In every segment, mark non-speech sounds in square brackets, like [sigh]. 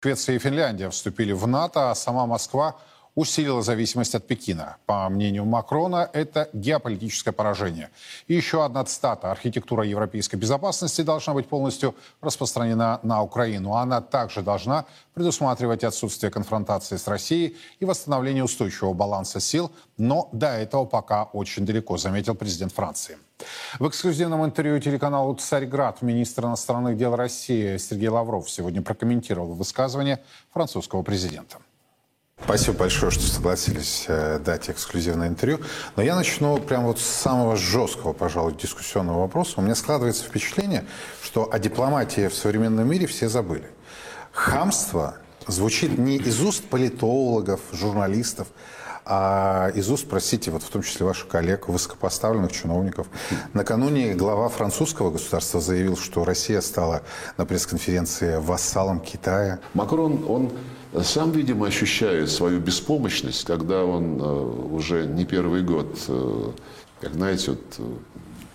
Швеция и Финляндия вступили в НАТО, а сама Москва усилила зависимость от Пекина. По мнению Макрона, это геополитическое поражение. И еще одна цитата. Архитектура европейской безопасности должна быть полностью распространена на Украину. Она также должна предусматривать отсутствие конфронтации с Россией и восстановление устойчивого баланса сил. Но до этого пока очень далеко, заметил президент Франции. В эксклюзивном интервью телеканалу «Царьград» министр иностранных дел России Сергей Лавров сегодня прокомментировал высказывание французского президента. Спасибо большое, что согласились э, дать эксклюзивное интервью. Но я начну прямо вот с самого жесткого, пожалуй, дискуссионного вопроса. У меня складывается впечатление, что о дипломатии в современном мире все забыли. Хамство звучит не из уст политологов, журналистов, а из уст, простите, вот в том числе ваших коллег, высокопоставленных чиновников. Накануне глава французского государства заявил, что Россия стала на пресс-конференции вассалом Китая. Макрон, он сам, видимо, ощущает свою беспомощность, когда он э, уже не первый год, э, как знаете, вот, э,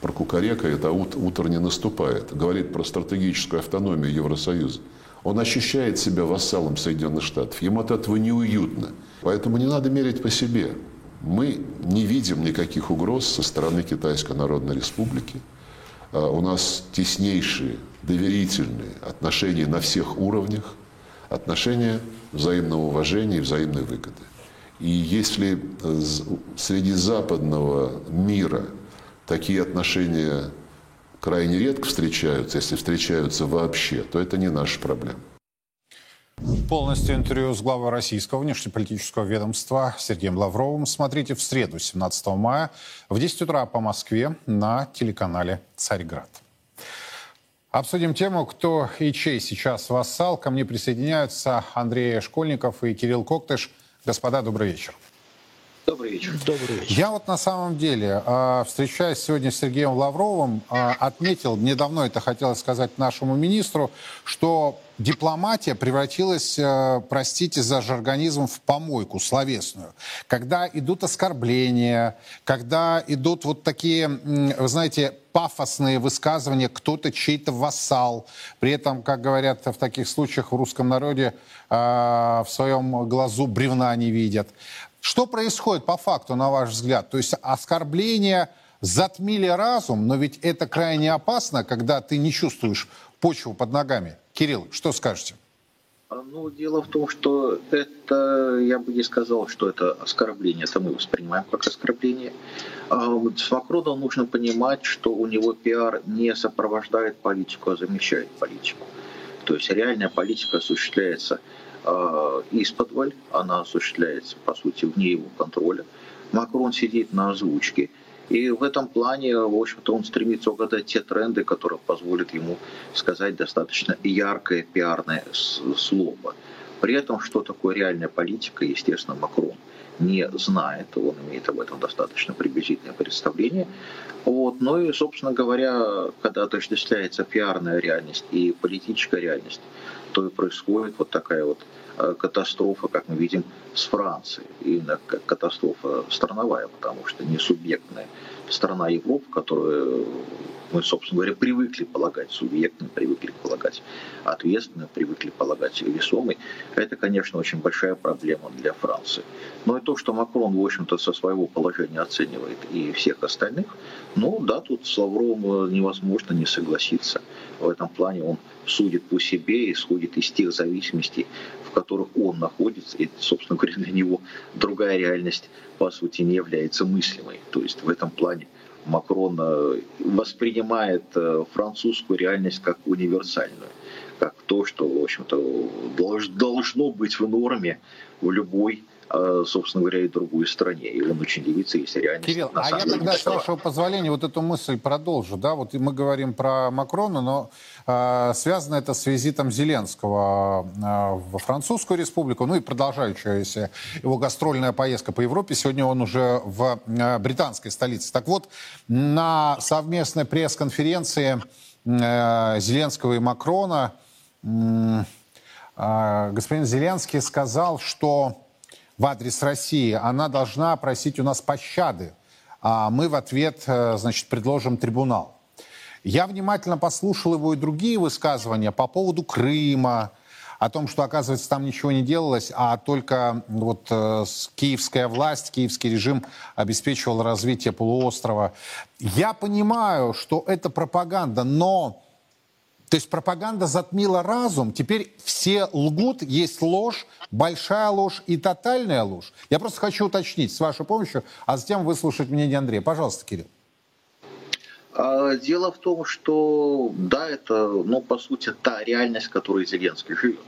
про кукарекает, а ут, утро не наступает. Говорит про стратегическую автономию Евросоюза. Он ощущает себя вассалом Соединенных Штатов. Ему от этого неуютно. Поэтому не надо мерить по себе. Мы не видим никаких угроз со стороны Китайской Народной Республики. А у нас теснейшие, доверительные отношения на всех уровнях, отношения взаимного уважения и взаимной выгоды. И если среди западного мира такие отношения крайне редко встречаются, если встречаются вообще, то это не наша проблема. Полностью интервью с главой российского внешнеполитического ведомства Сергеем Лавровым смотрите в среду, 17 мая, в 10 утра по Москве на телеканале «Царьград». Обсудим тему, кто и чей сейчас вассал. Ко мне присоединяются Андрей Школьников и Кирилл Коктыш. Господа, добрый вечер. Добрый вечер. Добрый вечер. Я вот на самом деле, а, встречаясь сегодня с Сергеем Лавровым, а, отметил, мне давно это хотелось сказать нашему министру, что дипломатия превратилась, а, простите за жаргонизм, в помойку словесную. Когда идут оскорбления, когда идут вот такие, вы знаете, пафосные высказывания, кто-то чей-то вассал. При этом, как говорят в таких случаях в русском народе, в своем глазу бревна не видят. Что происходит по факту, на ваш взгляд? То есть оскорбления затмили разум, но ведь это крайне опасно, когда ты не чувствуешь почву под ногами. Кирилл, что скажете? А, ну, дело в том, что это, я бы не сказал, что это оскорбление, это мы воспринимаем как оскорбление. А с Макроном нужно понимать, что у него пиар не сопровождает политику, а замещает политику. То есть реальная политика осуществляется э, из-под она осуществляется, по сути, вне его контроля. Макрон сидит на озвучке. И в этом плане, в общем-то, он стремится угадать те тренды, которые позволят ему сказать достаточно яркое пиарное слово. При этом, что такое реальная политика, естественно, Макрон не знает, он имеет об этом достаточно приблизительное представление. Вот. Ну и, собственно говоря, когда отождествляется пиарная реальность и политическая реальность, то и происходит. Вот такая вот катастрофа, как мы видим, с Францией. Как катастрофа страновая, потому что не субъектная страна Европы, которую мы, собственно говоря, привыкли полагать субъектным, привыкли полагать ответственным, привыкли полагать весомой. Это, конечно, очень большая проблема для Франции. Но и то, что Макрон, в общем-то, со своего положения оценивает и всех остальных, ну да, тут с Лавровым невозможно не согласиться. В этом плане он судит по себе, исходит из тех зависимостей, которых он находится. И, собственно говоря, для него другая реальность, по сути, не является мыслимой. То есть в этом плане Макрон э, воспринимает э, французскую реальность как универсальную, как то, что, в общем-то, должно быть в норме в любой собственно говоря, и другой стране. И он очень удивится, если реально... Кирилл, а я тогда, с вашего позволения, вот эту мысль продолжу. Да? Вот мы говорим про Макрона, но э, связано это с визитом Зеленского э, во Французскую республику, ну и продолжающаяся его гастрольная поездка по Европе. Сегодня он уже в э, британской столице. Так вот, на совместной пресс-конференции э, Зеленского и Макрона э, господин Зеленский сказал, что в адрес России, она должна просить у нас пощады, а мы в ответ, э, значит, предложим трибунал. Я внимательно послушал его и другие высказывания по поводу Крыма, о том, что, оказывается, там ничего не делалось, а только вот э, киевская власть, киевский режим обеспечивал развитие полуострова. Я понимаю, что это пропаганда, но... То есть пропаганда затмила разум, теперь все лгут, есть ложь, большая ложь и тотальная ложь. Я просто хочу уточнить с вашей помощью, а затем выслушать мнение Андрея. Пожалуйста, Кирилл. А, дело в том, что да, это, ну, по сути, та реальность, в которой Зеленский живет.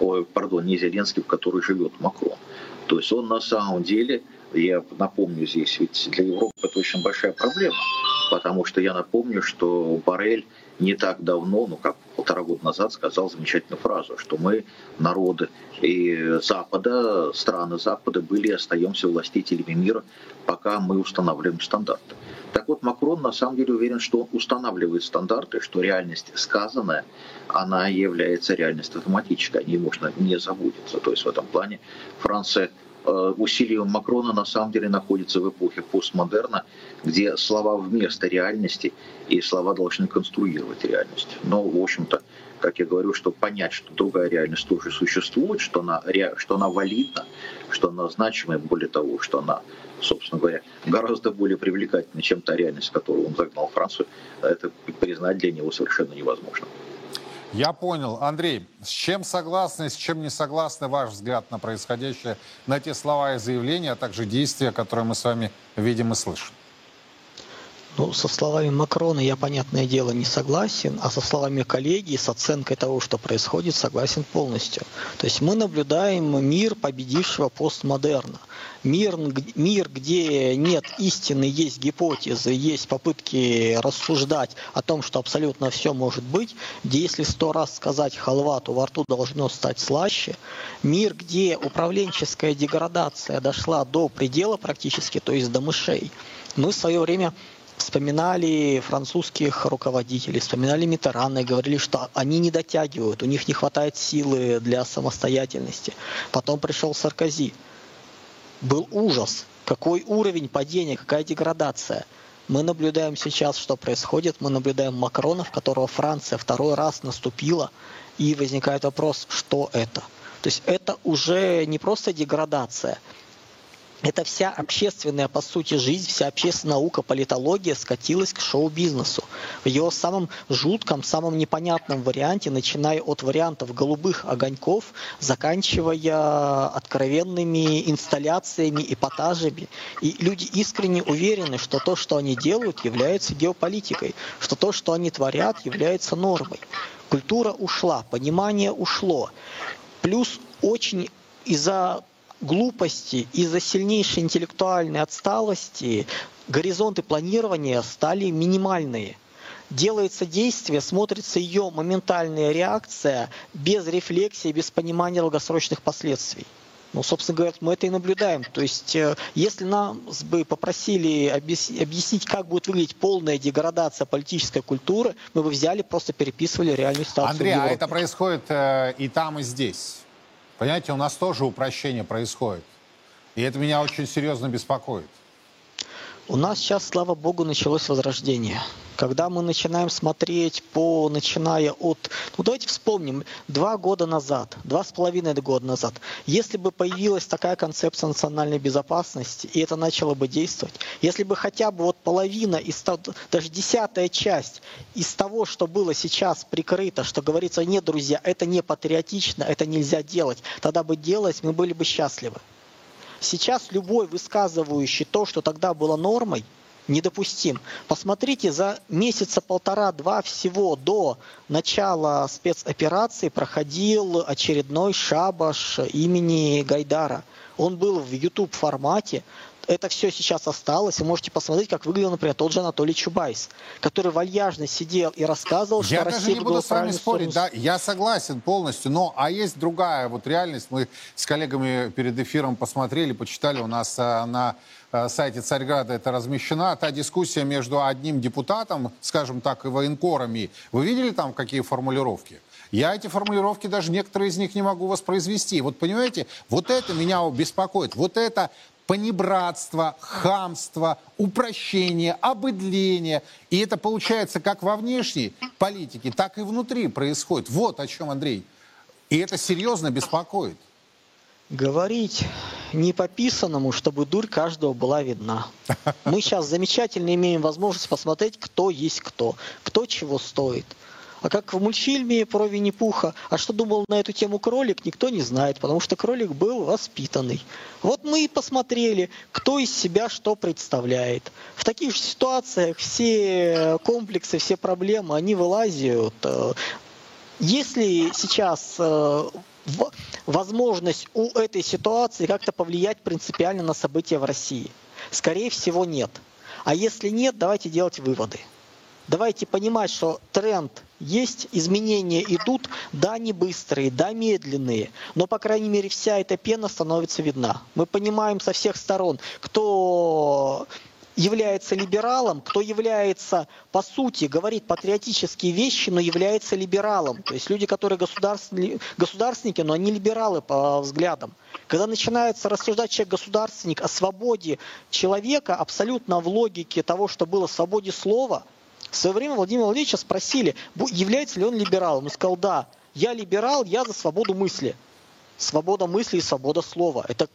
Ой, пардон, не Зеленский, в которой живет Макрон. То есть он на самом деле, я напомню здесь, ведь для Европы это очень большая проблема, потому что я напомню, что Барель не так давно, ну как полтора года назад сказал замечательную фразу, что мы, народы и Запада, страны Запада были и остаемся властителями мира, пока мы устанавливаем стандарты. Так вот, Макрон на самом деле уверен, что он устанавливает стандарты, что реальность сказанная, она является реальностью автоматической, о ней можно не забудется. То есть в этом плане Франция усилием Макрона на самом деле находится в эпохе постмодерна, где слова вместо реальности и слова должны конструировать реальность. Но, в общем-то, как я говорю, чтобы понять, что другая реальность тоже существует, что она, что она валидна, что она значимая, более того, что она собственно говоря, гораздо более привлекательной, чем та реальность, которую он загнал Францию, это признать для него совершенно невозможно. Я понял. Андрей, с чем согласны, с чем не согласны ваш взгляд на происходящее, на те слова и заявления, а также действия, которые мы с вами видим и слышим? Ну, со словами Макрона я, понятное дело, не согласен, а со словами коллеги, с оценкой того, что происходит, согласен полностью. То есть мы наблюдаем мир победившего постмодерна. Мир, мир, где нет истины, есть гипотезы, есть попытки рассуждать о том, что абсолютно все может быть, где если сто раз сказать халва, то во рту должно стать слаще. Мир, где управленческая деградация дошла до предела практически, то есть до мышей. Мы в свое время вспоминали французских руководителей, вспоминали Митерана и говорили, что они не дотягивают, у них не хватает силы для самостоятельности. Потом пришел Саркози. Был ужас. Какой уровень падения, какая деградация. Мы наблюдаем сейчас, что происходит. Мы наблюдаем Макрона, в которого Франция второй раз наступила. И возникает вопрос, что это? То есть это уже не просто деградация – эта вся общественная, по сути, жизнь, вся общественная наука, политология скатилась к шоу-бизнесу. В его самом жутком, самом непонятном варианте, начиная от вариантов голубых огоньков, заканчивая откровенными инсталляциями, эпатажами. И люди искренне уверены, что то, что они делают, является геополитикой, что то, что они творят, является нормой. Культура ушла, понимание ушло. Плюс очень из-за глупости, из-за сильнейшей интеллектуальной отсталости горизонты планирования стали минимальные. Делается действие, смотрится ее моментальная реакция без рефлексии, без понимания долгосрочных последствий. Ну, собственно говоря, мы это и наблюдаем. То есть, э, если нам бы попросили объяснить, как будет выглядеть полная деградация политической культуры, мы бы взяли, просто переписывали реальную ситуацию. Андрей, а это происходит э, и там, и здесь. Понимаете, у нас тоже упрощение происходит. И это меня очень серьезно беспокоит. У нас сейчас, слава богу, началось возрождение. Когда мы начинаем смотреть по, начиная от, ну давайте вспомним, два года назад, два с половиной года назад, если бы появилась такая концепция национальной безопасности, и это начало бы действовать, если бы хотя бы вот половина, из, даже десятая часть из того, что было сейчас прикрыто, что говорится, нет, друзья, это не патриотично, это нельзя делать, тогда бы делать, мы были бы счастливы. Сейчас любой высказывающий то, что тогда было нормой, недопустим. Посмотрите, за месяца полтора-два всего до начала спецоперации проходил очередной шабаш имени Гайдара. Он был в YouTube формате, это все сейчас осталось. Вы можете посмотреть, как выглядел, например, тот же Анатолий Чубайс, который вальяжно сидел и рассказывал, что я Россия даже не буду с вами спорить, да, я согласен полностью, но а есть другая вот реальность. Мы с коллегами перед эфиром посмотрели, почитали, у нас а, на сайте Царьграда это размещена, та дискуссия между одним депутатом, скажем так, и военкорами. Вы видели там какие формулировки? Я эти формулировки, даже некоторые из них не могу воспроизвести. Вот понимаете, вот это меня беспокоит. Вот это понебратство, хамство, упрощение, обыдление. И это получается как во внешней политике, так и внутри происходит. Вот о чем, Андрей. И это серьезно беспокоит. Говорить не по писанному, чтобы дурь каждого была видна. Мы сейчас замечательно имеем возможность посмотреть, кто есть кто, кто чего стоит. А как в мультфильме про Винни-Пуха, а что думал на эту тему кролик, никто не знает, потому что кролик был воспитанный. Вот мы и посмотрели, кто из себя что представляет. В таких же ситуациях все комплексы, все проблемы, они вылазят. Если сейчас э, возможность у этой ситуации как-то повлиять принципиально на события в России? Скорее всего, нет. А если нет, давайте делать выводы. Давайте понимать, что тренд есть, изменения идут, да, не быстрые, да, медленные, но, по крайней мере, вся эта пена становится видна. Мы понимаем со всех сторон, кто является либералом, кто является, по сути, говорит патриотические вещи, но является либералом. То есть люди, которые государственники, но они либералы по взглядам. Когда начинается рассуждать человек-государственник о свободе человека, абсолютно в логике того, что было свободе слова, в свое время Владимира Владимировича спросили, является ли он либералом. Он сказал, да, я либерал, я за свободу мысли. Свобода мысли и свобода слова. Это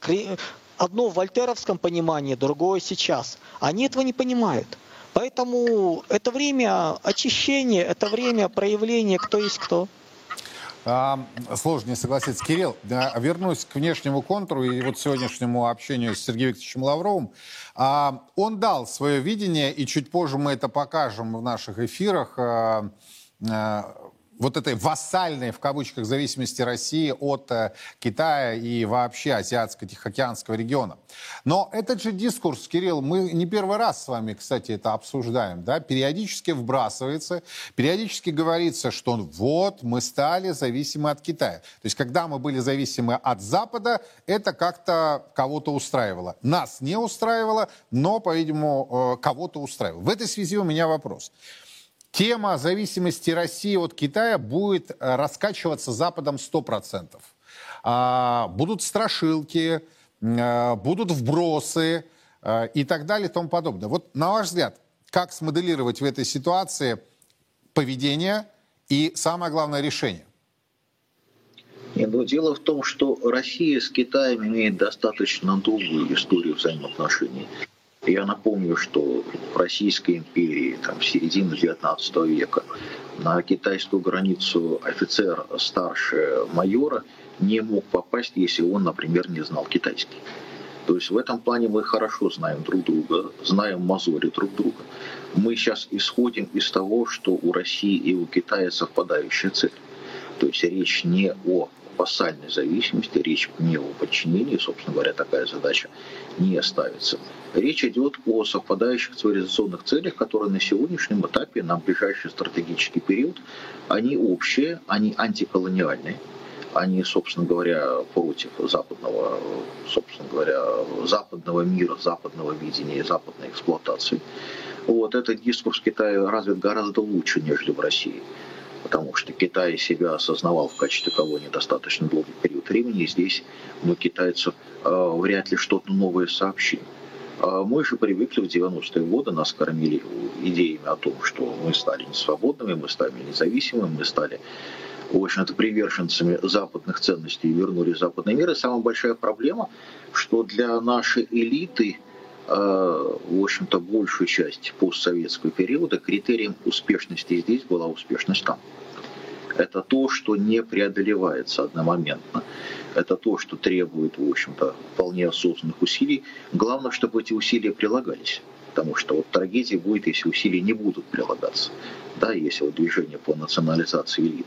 одно в вольтеровском понимании, другое сейчас. Они этого не понимают. Поэтому это время очищения, это время проявления, кто есть кто. А, сложно не согласиться. Кирилл, вернусь к внешнему контуру и вот сегодняшнему общению с Сергеем Викторовичем Лавровым. А, он дал свое видение, и чуть позже мы это покажем в наших эфирах а, вот этой вассальной, в кавычках, зависимости России от э, Китая и вообще Азиатско-Тихоокеанского региона. Но этот же дискурс, Кирилл, мы не первый раз с вами, кстати, это обсуждаем, да, периодически вбрасывается, периодически говорится, что вот мы стали зависимы от Китая. То есть, когда мы были зависимы от Запада, это как-то кого-то устраивало. Нас не устраивало, но, по-видимому, э, кого-то устраивало. В этой связи у меня вопрос. Тема зависимости России от Китая будет э, раскачиваться Западом 100%. А, будут страшилки, э, будут вбросы э, и так далее и тому подобное. Вот на ваш взгляд, как смоделировать в этой ситуации поведение и, самое главное, решение? Нет, но дело в том, что Россия с Китаем имеет достаточно долгую историю взаимоотношений. Я напомню, что в Российской империи там, в середине XIX века на китайскую границу офицер старше майора не мог попасть, если он, например, не знал китайский. То есть в этом плане мы хорошо знаем друг друга, знаем мозоли друг друга. Мы сейчас исходим из того, что у России и у Китая совпадающая цель. То есть речь не о вассальной зависимости, речь не о подчинении, собственно говоря, такая задача не ставится. Речь идет о совпадающих цивилизационных целях, которые на сегодняшнем этапе, на ближайший стратегический период, они общие, они антиколониальные, они, собственно говоря, против западного, собственно говоря, западного мира, западного видения, западной эксплуатации. Вот этот дискурс Китая развит гораздо лучше, нежели в России потому что Китай себя осознавал в качестве колонии достаточно долгий период времени, и здесь мы китайцев э, вряд ли что-то новое сообщим. А мы же привыкли в 90-е годы, нас кормили идеями о том, что мы стали несвободными, мы стали независимыми, мы стали в общем-то, приверженцами западных ценностей и вернули западный мир. И самая большая проблема, что для нашей элиты Э, в общем-то, большую часть постсоветского периода критерием успешности здесь была успешность там. Это то, что не преодолевается одномоментно. Это то, что требует, в общем-то, вполне осознанных усилий. Главное, чтобы эти усилия прилагались. Потому что вот трагедия будет, если усилия не будут прилагаться. Да, если вот движение по национализации элит,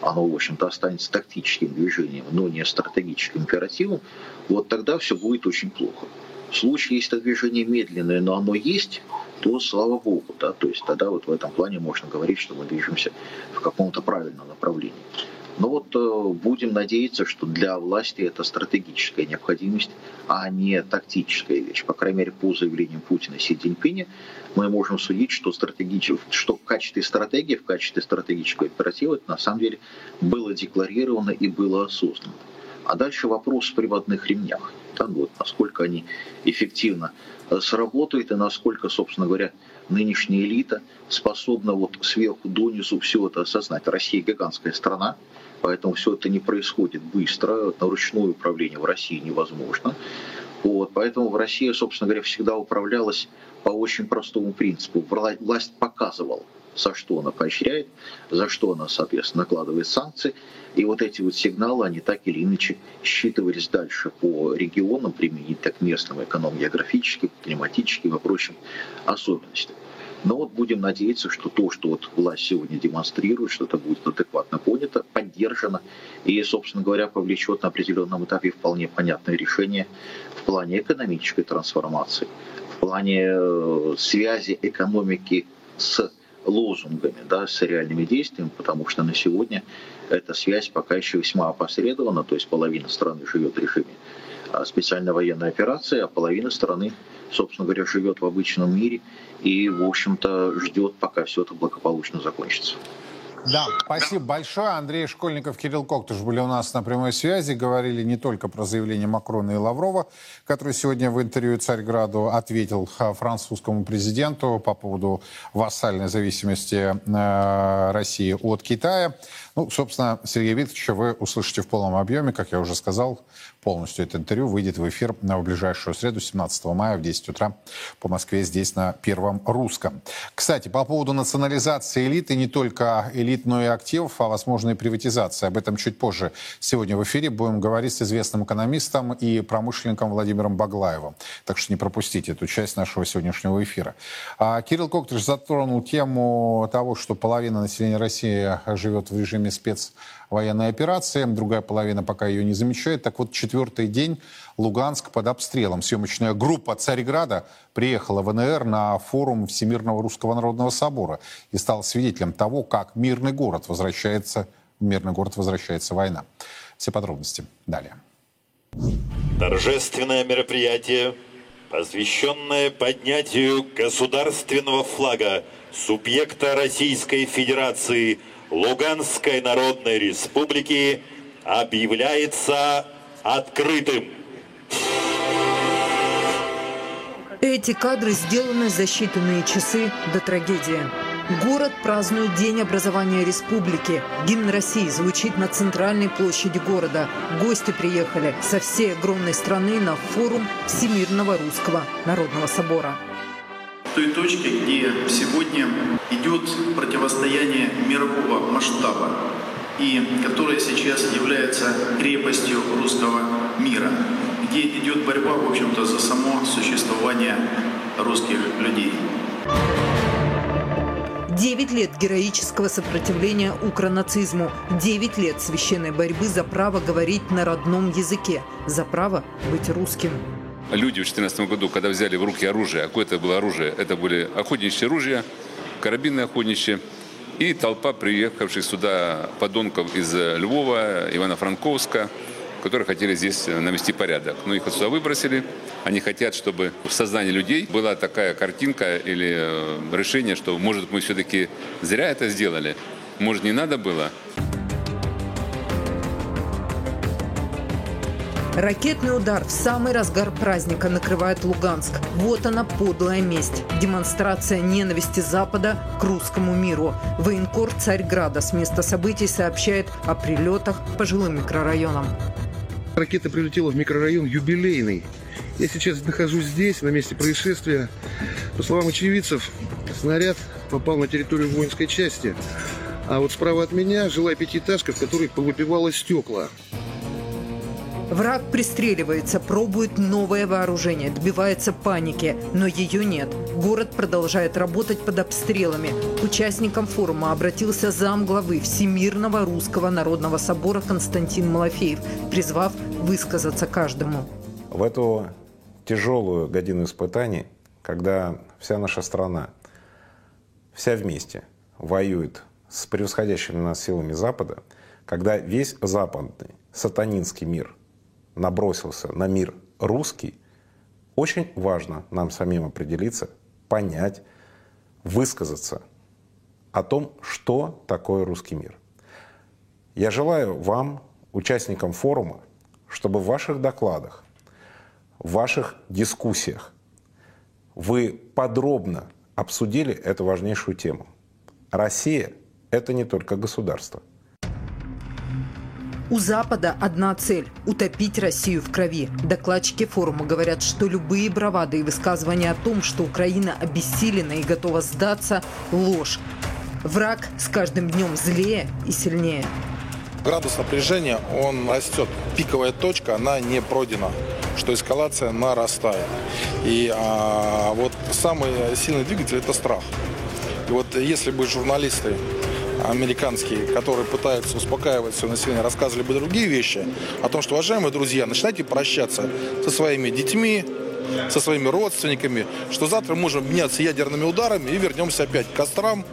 оно, в общем-то, останется тактическим движением, но не стратегическим императивом, вот тогда все будет очень плохо. В случае, если это движение медленное, но оно есть, то слава богу, да, то есть тогда вот в этом плане можно говорить, что мы движемся в каком-то правильном направлении. Но вот э, будем надеяться, что для власти это стратегическая необходимость, а не тактическая вещь. По крайней мере, по заявлениям Путина и Си Цзиньпиня мы можем судить, что, что в качестве стратегии, в качестве стратегического оператива это на самом деле было декларировано и было осознанно. А дальше вопрос в приводных ремнях. Да, вот, насколько они эффективно э, сработают и насколько, собственно говоря, нынешняя элита способна вот сверху донизу все это осознать. Россия гигантская страна, Поэтому все это не происходит быстро, на ручное управление в России невозможно. Вот, поэтому в России, собственно говоря, всегда управлялась по очень простому принципу. Власть показывала, за что она поощряет, за что она, соответственно, накладывает санкции. И вот эти вот сигналы, они так или иначе считывались дальше по регионам, применительно к местным эконом-географическим, климатическим и прочим особенностям. Но вот будем надеяться, что то, что вот власть сегодня демонстрирует, что это будет адекватно понято, поддержано и, собственно говоря, повлечет на определенном этапе вполне понятное решение в плане экономической трансформации, в плане э, связи экономики с лозунгами, да, с реальными действиями, потому что на сегодня эта связь пока еще весьма опосредована, то есть половина страны живет в режиме а, специальной военной операции, а половина страны, собственно говоря, живет в обычном мире и, в общем-то, ждет, пока все это благополучно закончится. Да, спасибо большое. Андрей Школьников, Кирилл Коктыш были у нас на прямой связи. Говорили не только про заявление Макрона и Лаврова, который сегодня в интервью Царьграду ответил а, французскому президенту по поводу вассальной зависимости э, России от Китая. Ну, собственно, Сергея Викторовича вы услышите в полном объеме, как я уже сказал, полностью это интервью выйдет в эфир на ближайшую среду, 17 мая в 10 утра по Москве, здесь на Первом Русском. Кстати, по поводу национализации элиты, не только элит, но и активов, а возможной приватизации. Об этом чуть позже сегодня в эфире будем говорить с известным экономистом и промышленником Владимиром Баглаевым. Так что не пропустите эту часть нашего сегодняшнего эфира. А Кирилл Коктыш затронул тему того, что половина населения России живет в режиме спец военной операции, другая половина пока ее не замечает. Так вот, четвертый день Луганск под обстрелом. Съемочная группа Царьграда приехала в НР на форум Всемирного Русского Народного Собора и стала свидетелем того, как мирный город возвращается, мирный город возвращается война. Все подробности далее. Торжественное мероприятие, посвященное поднятию государственного флага субъекта Российской Федерации – Луганской Народной Республики объявляется открытым. Эти кадры сделаны за считанные часы до трагедии. Город празднует День образования республики. Гимн России звучит на центральной площади города. Гости приехали со всей огромной страны на форум Всемирного русского народного собора той точке, где сегодня масштаба и которая сейчас является крепостью русского мира, где идет борьба, в общем-то, за само существование русских людей. Девять лет героического сопротивления укронацизму. Девять лет священной борьбы за право говорить на родном языке, за право быть русским люди в 2014 году, когда взяли в руки оружие, а какое это было оружие? Это были охотничьи ружья, карабины охотничьи, и толпа приехавших сюда подонков из Львова, Ивано-Франковска, которые хотели здесь навести порядок. Но их отсюда выбросили. Они хотят, чтобы в сознании людей была такая картинка или э, решение, что, может, мы все-таки зря это сделали. Может, не надо было. Ракетный удар в самый разгар праздника накрывает Луганск. Вот она подлая месть. Демонстрация ненависти Запада к русскому миру. Военкор Царьграда с места событий сообщает о прилетах по жилым микрорайонам. Ракета прилетела в микрорайон Юбилейный. Я сейчас нахожусь здесь, на месте происшествия. По словам очевидцев, снаряд попал на территорию воинской части. А вот справа от меня жилая пятиэтажка, в которой повыпивало стекла. Враг пристреливается, пробует новое вооружение, добивается паники, но ее нет. Город продолжает работать под обстрелами. К участникам форума обратился зам главы Всемирного Русского Народного Собора Константин Малафеев, призвав высказаться каждому. В эту тяжелую годину испытаний, когда вся наша страна, вся вместе воюет с превосходящими нас силами Запада, когда весь западный сатанинский мир – набросился на мир русский, очень важно нам самим определиться, понять, высказаться о том, что такое русский мир. Я желаю вам, участникам форума, чтобы в ваших докладах, в ваших дискуссиях вы подробно обсудили эту важнейшую тему. Россия – это не только государство – У Запада одна цель – утопить Россию в крови. Докладчики форума говорят, что любые бравады и высказывания о том, что Украина обессилена и готова сдаться – ложь. Враг с каждым днем злее и сильнее. Градус напряжения, он растет. Пиковая точка, она не пройдена, что эскалация нарастает. И а, вот самый сильный двигатель – это страх. И вот если бы журналисты американские, которые пытаются успокаивать все население, рассказывали бы другие вещи о том, что, уважаемые друзья, начинайте прощаться со своими детьми, со своими родственниками, что завтра можем меняться ядерными ударами и вернемся опять к кострам,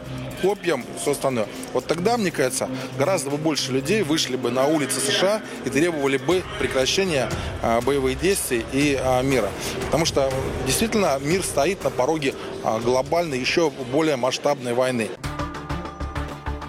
копьям все остальное. Вот тогда, мне кажется, гораздо бы больше людей вышли бы на улицы США и требовали бы прекращения а, боевых действий и а, мира. Потому что действительно мир стоит на пороге а, глобальной, еще более масштабной войны.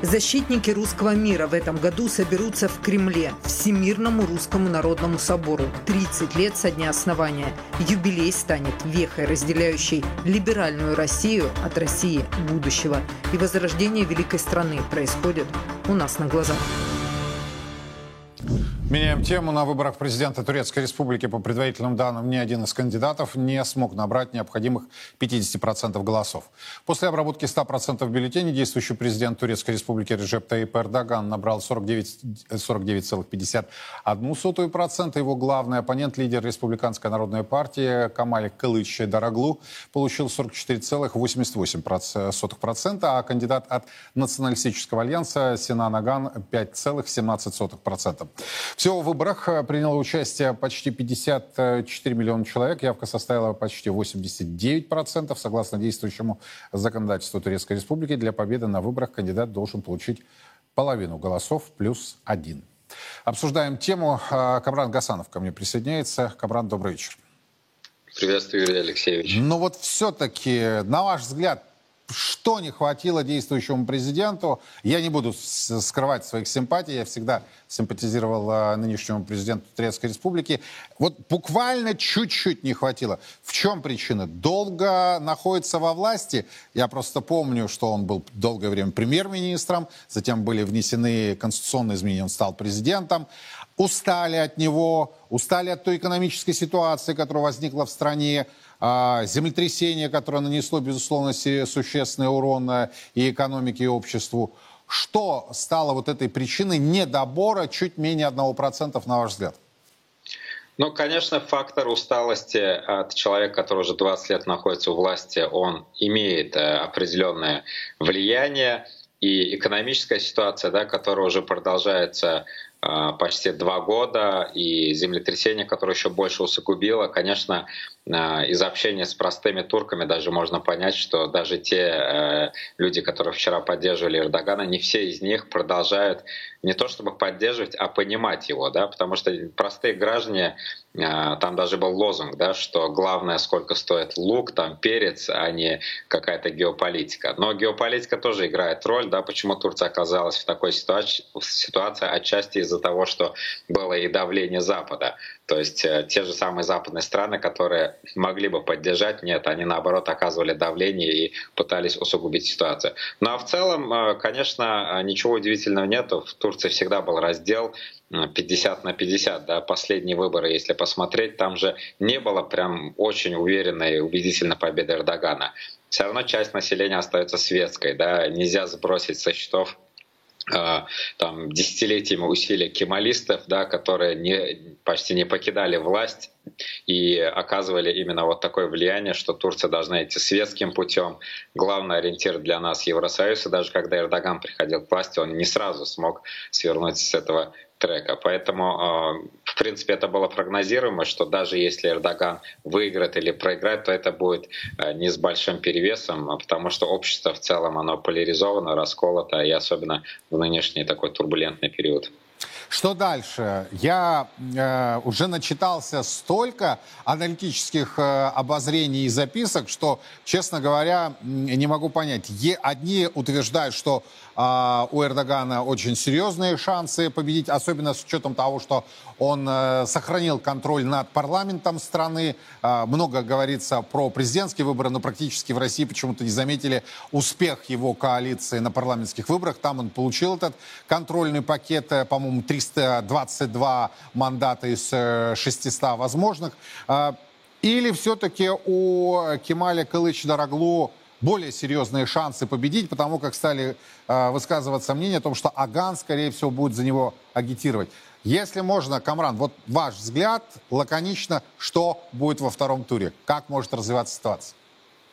Защитники русского мира в этом году соберутся в Кремле, Всемирному русскому народному собору. 30 лет со дня основания. Юбилей станет вехой, разделяющей либеральную Россию от России будущего. И возрождение великой страны происходит у нас на глазах. Меняем тему. На выборах президента Турецкой Республики по предварительным данным ни один из кандидатов не смог набрать необходимых 50% голосов. После обработки 100% бюллетеней действующий президент Турецкой Республики Режеп Таип Эрдоган набрал 49,51%. Его главный оппонент, лидер Республиканской народной партии Камаль Кылыч Дараглу, получил 44,88%, а кандидат от Националистического альянса Синан Аган 5,17%. Всего в выборах э, приняло участие почти 54 миллиона человек. Явка составила почти 89%. Согласно действующему законодательству Турецкой Республики, для победы на выборах кандидат должен получить половину голосов плюс один. Обсуждаем тему. Э, Кабран Гасанов ко мне присоединяется. Кабран, добрый вечер. Приветствую, Юрий Алексеевич. Но вот все-таки, на ваш взгляд, что не хватило действующему президенту. Я не буду скрывать своих симпатий, я всегда симпатизировал а, нынешнему президенту Турецкой Республики. Вот буквально чуть-чуть не хватило. В чем причина? Долго находится во власти. Я просто помню, что он был долгое время премьер-министром, затем были внесены конституционные изменения, он стал президентом. Устали от него, устали от той экономической ситуации, которая возникла в стране, землетрясение, которое нанесло, безусловно, существенный урон э, и экономике, и обществу. Что стало вот этой причиной недобора чуть менее 1%, на ваш взгляд? Ну, конечно, фактор усталости от человека, который уже 20 лет находится у власти, он имеет э, определенное влияние. И экономическая ситуация, да, которая уже продолжается а, почти два года, и землетрясение, которое еще больше усугубило, конечно, а, из общения с простыми турками даже можно понять, что даже те э, люди, которые вчера поддерживали Эрдогана, не все из них продолжают не то чтобы поддерживать, а понимать его, да, потому что простые граждане, а, там даже был лозунг, да, что главное, сколько стоит лук, там перец, а не какая-то геополитика. Но геополитика тоже играет роль, да, почему Турция оказалась в такой ситуации, ситуации отчасти из-за того, что было и давление Запада. То есть э, те же самые западные страны, которые могли бы поддержать, нет, они наоборот оказывали давление и пытались усугубить ситуацию. Ну а в целом, э, конечно, ничего удивительного нет. В Турции всегда был раздел 50 на 50, да, последние выборы, если посмотреть, там же не было прям очень уверенной, убедительной победы Эрдогана. Все равно часть населения остается светской, да, нельзя сбросить со счетов а, там, десятилетиями усилия кемалистов, да, которые не, почти не покидали власть и оказывали именно вот такое влияние, что Турция должна идти светским путем. Главный ориентир для нас Евросоюз, и даже когда Эрдоган приходил к власти, он не сразу смог свернуть с этого трека. Поэтому, а, в принципе, это было прогнозируемо, что даже если Эрдоган выиграет или проиграет, то это будет а, не с большим перевесом, а потому что общество в целом оно поляризовано, расколото, и особенно в нынешний такой турбулентный период. Что дальше? Я э, уже начитался столько аналитических э, обозрений и записок, что, честно говоря, не могу понять. Е, одни утверждают, что э, у Эрдогана очень серьезные шансы победить, особенно с учетом того, что он э, сохранил контроль над парламентом страны. Э, много говорится про президентские выборы, но практически в России почему-то не заметили успех его коалиции на парламентских выборах. Там он получил этот контрольный пакет, э, по-моему, 300 322 мандата из 600 возможных. Или все-таки у Кемаля Кылыч Дороглу более серьезные шансы победить, потому как стали э, высказываться мнение о том, что Аган, скорее всего, будет за него агитировать. Если можно, Камран, вот ваш взгляд, лаконично, что будет во втором туре? Как может развиваться ситуация?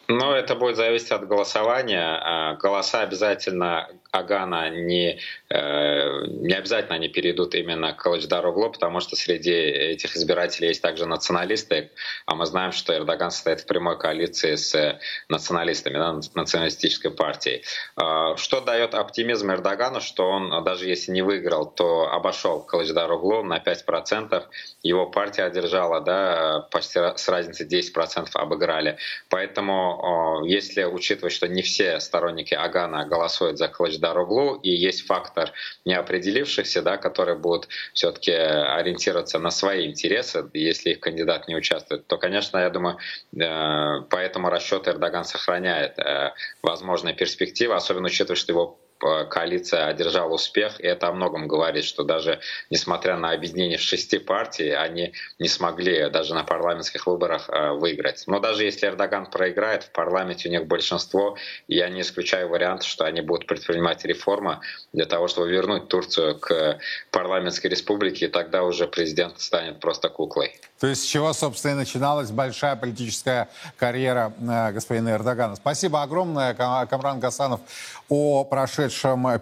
Ну, это будет зависеть от голосования. А, голоса обязательно Агана не, не обязательно они перейдут именно к Калычдароглу, потому что среди этих избирателей есть также националисты, а мы знаем, что Эрдоган состоит в прямой коалиции с националистами, да, националистической партией. А, что дает оптимизм Эрдогану, что он, даже если не выиграл, то обошел Калычдароглу на 5%, его партия одержала, да, почти с разницей 10% обыграли. Поэтому, если учитывать, что не все сторонники Агана голосуют за Калычдароглу, Дороглу, и есть фактор неопределившихся, да, которые будут все-таки ориентироваться на свои интересы, если их кандидат не участвует, то, конечно, я думаю, э, поэтому расчет Эрдоган сохраняет э, возможные перспективы, особенно учитывая, что его Э, коалиция одержала успех, и это о многом говорит, что даже несмотря на объединение шести партий, они не смогли даже на парламентских выборах э, выиграть. Но даже если Эрдоган проиграет, в парламенте у них большинство, и я не исключаю вариант, что они будут предпринимать реформы для того, чтобы вернуть Турцию к парламентской республике, и тогда уже президент станет просто куклой. То есть с чего, собственно, и начиналась большая политическая карьера э, господина Эрдогана. Спасибо огромное, Камран Гасанов, о прошедшем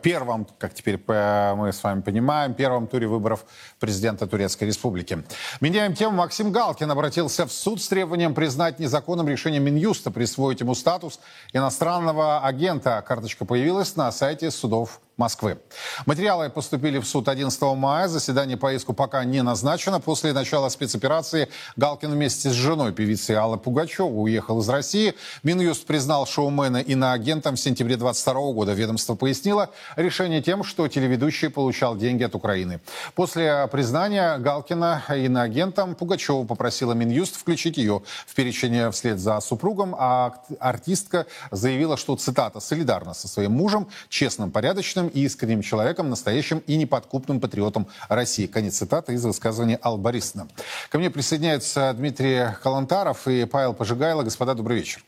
первом, как теперь мы с вами понимаем, первом туре выборов президента Турецкой Республики. Меняем тему. Максим Галкин обратился в суд с требованием признать незаконным решение Минюста присвоить ему статус иностранного агента. Карточка появилась на сайте судов Москвы. Материалы поступили в суд 11 мая. Заседание по иску пока не назначено. После начала спецоперации Галкин вместе с женой певицы Аллы Пугачевой уехал из России. Минюст признал шоумена иноагентом в сентябре 22 года. Ведомство пояснило решение тем, что телеведущий получал деньги от Украины. После признания Галкина иноагентом Пугачева попросила Минюст включить ее в перечень вслед за супругом, а артистка заявила, что, цитата, солидарна со своим мужем, честным, порядочным и искренним человеком, настоящим и неподкупным патриотом России. Конец цитаты из высказывания Аллы Борисовны. Ко мне присоединяются Дмитрий Калантаров и Павел Пожигайло. Господа, добрый вечер.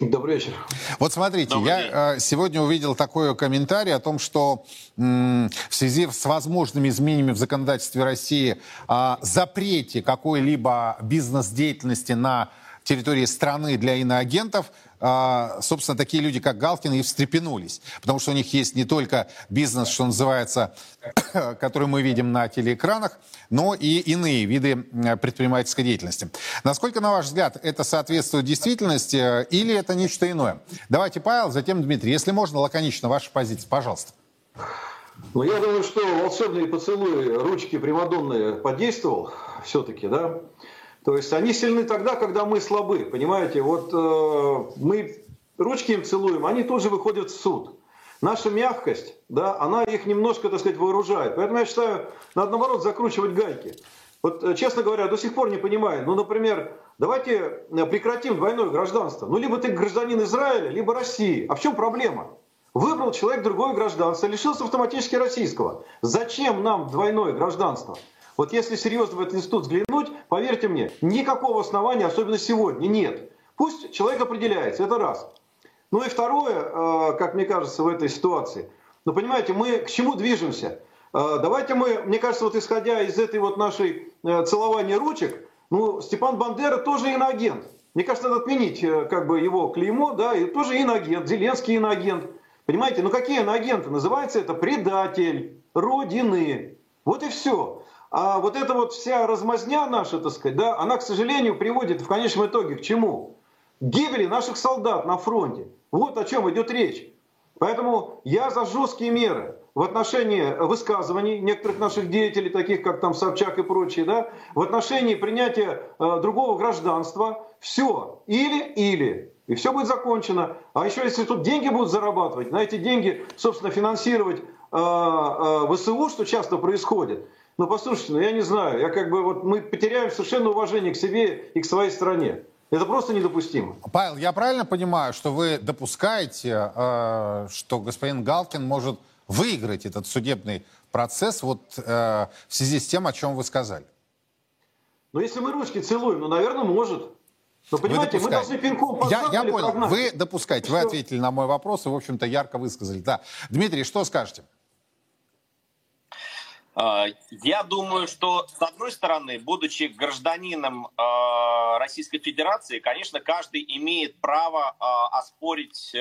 Добрый вечер. Вот смотрите, Добрый я э, сегодня увидел такой комментарий о том, что м, в связи с возможными изменениями в законодательстве России о запрете какой-либо бизнес-деятельности на территории страны для иноагентов, а, собственно, такие люди, как Галкин, и встрепенулись. Потому что у них есть не только бизнес, что называется, [coughs] который мы видим на телеэкранах, но и иные виды предпринимательской деятельности. Насколько, на ваш взгляд, это соответствует действительности э, или это нечто иное? Давайте, Павел, затем Дмитрий. Если можно, лаконично, ваша позиция, пожалуйста. Ну, я думаю, что волшебный поцелуй ручки Примадонны подействовал все-таки, да. То есть они сильны тогда, когда мы слабы, понимаете? Вот э, мы ручки им целуем, они тут же выходят в суд. Наша мягкость, да, она их немножко, так сказать, вооружает. Поэтому я считаю, надо наоборот закручивать гайки. Вот, э, честно говоря, до сих пор не понимаю. Ну, например, давайте э, прекратим двойное гражданство. Ну, либо ты гражданин Израиля, либо России. А в чем проблема? Выбрал человек другое гражданство, лишился автоматически российского. Зачем нам двойное гражданство? Вот если серьезно в этот институт взглянуть, поверьте мне, никакого основания, особенно сегодня, нет. Пусть человек определяется, это раз. Ну и второе, э, как мне кажется, в этой ситуации. Ну понимаете, мы к чему движемся? Э, давайте мы, мне кажется, вот исходя из этой вот нашей э, целования ручек, ну Степан Бандера тоже иноагент. Мне кажется, надо отменить как бы его клеймо, да, и тоже иноагент, Зеленский иноагент. Понимаете, ну какие иноагенты? Называется это предатель Родины. Вот и все. А вот эта вот вся размазня наша, так сказать, да, она, к сожалению, приводит в конечном итоге к чему? К гибели наших солдат на фронте. Вот о чем идет речь. Поэтому я за жесткие меры в отношении высказываний некоторых наших деятелей, таких как там Собчак и прочие, да, в отношении принятия э, другого гражданства. Все. Или-или. И все будет закончено. А еще если тут деньги будут зарабатывать, на эти деньги, собственно, финансировать э, э, ВСУ, что часто происходит – ну, послушайте, ну я не знаю, я как бы вот мы потеряем совершенно уважение к себе и к своей стране. Это просто недопустимо. Павел, я правильно понимаю, что вы допускаете, э, что господин Галкин может выиграть этот судебный процесс вот э, в связи с тем, о чем вы сказали? Но если мы ручки целуем, ну, наверное, может. Но понимаете, мы должны пинком я, я понял, прогнать. вы допускаете, вы ответили на мой вопрос и, в общем-то, ярко высказали. Да. Дмитрий, что скажете? А, я думаю, что, с одной стороны, будучи гражданином а, Российской Федерации, конечно, каждый имеет право а, оспорить,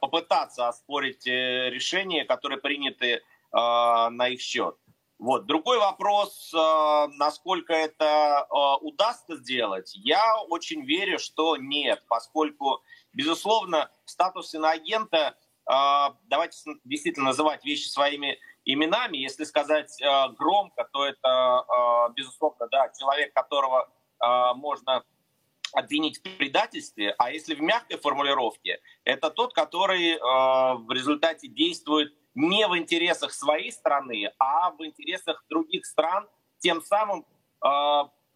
попытаться оспорить э, решения, которые приняты на их счет. Вот. Другой вопрос, насколько это удастся сделать, я очень верю, что нет, поскольку, безусловно, статус иноагента, давайте действительно называть вещи своими именами. Если сказать э, громко, то это, э, безусловно, да, человек, которого э, можно обвинить в предательстве, а если в мягкой формулировке, это тот, который э, в результате действует не в интересах своей страны, а в интересах других стран, тем самым э,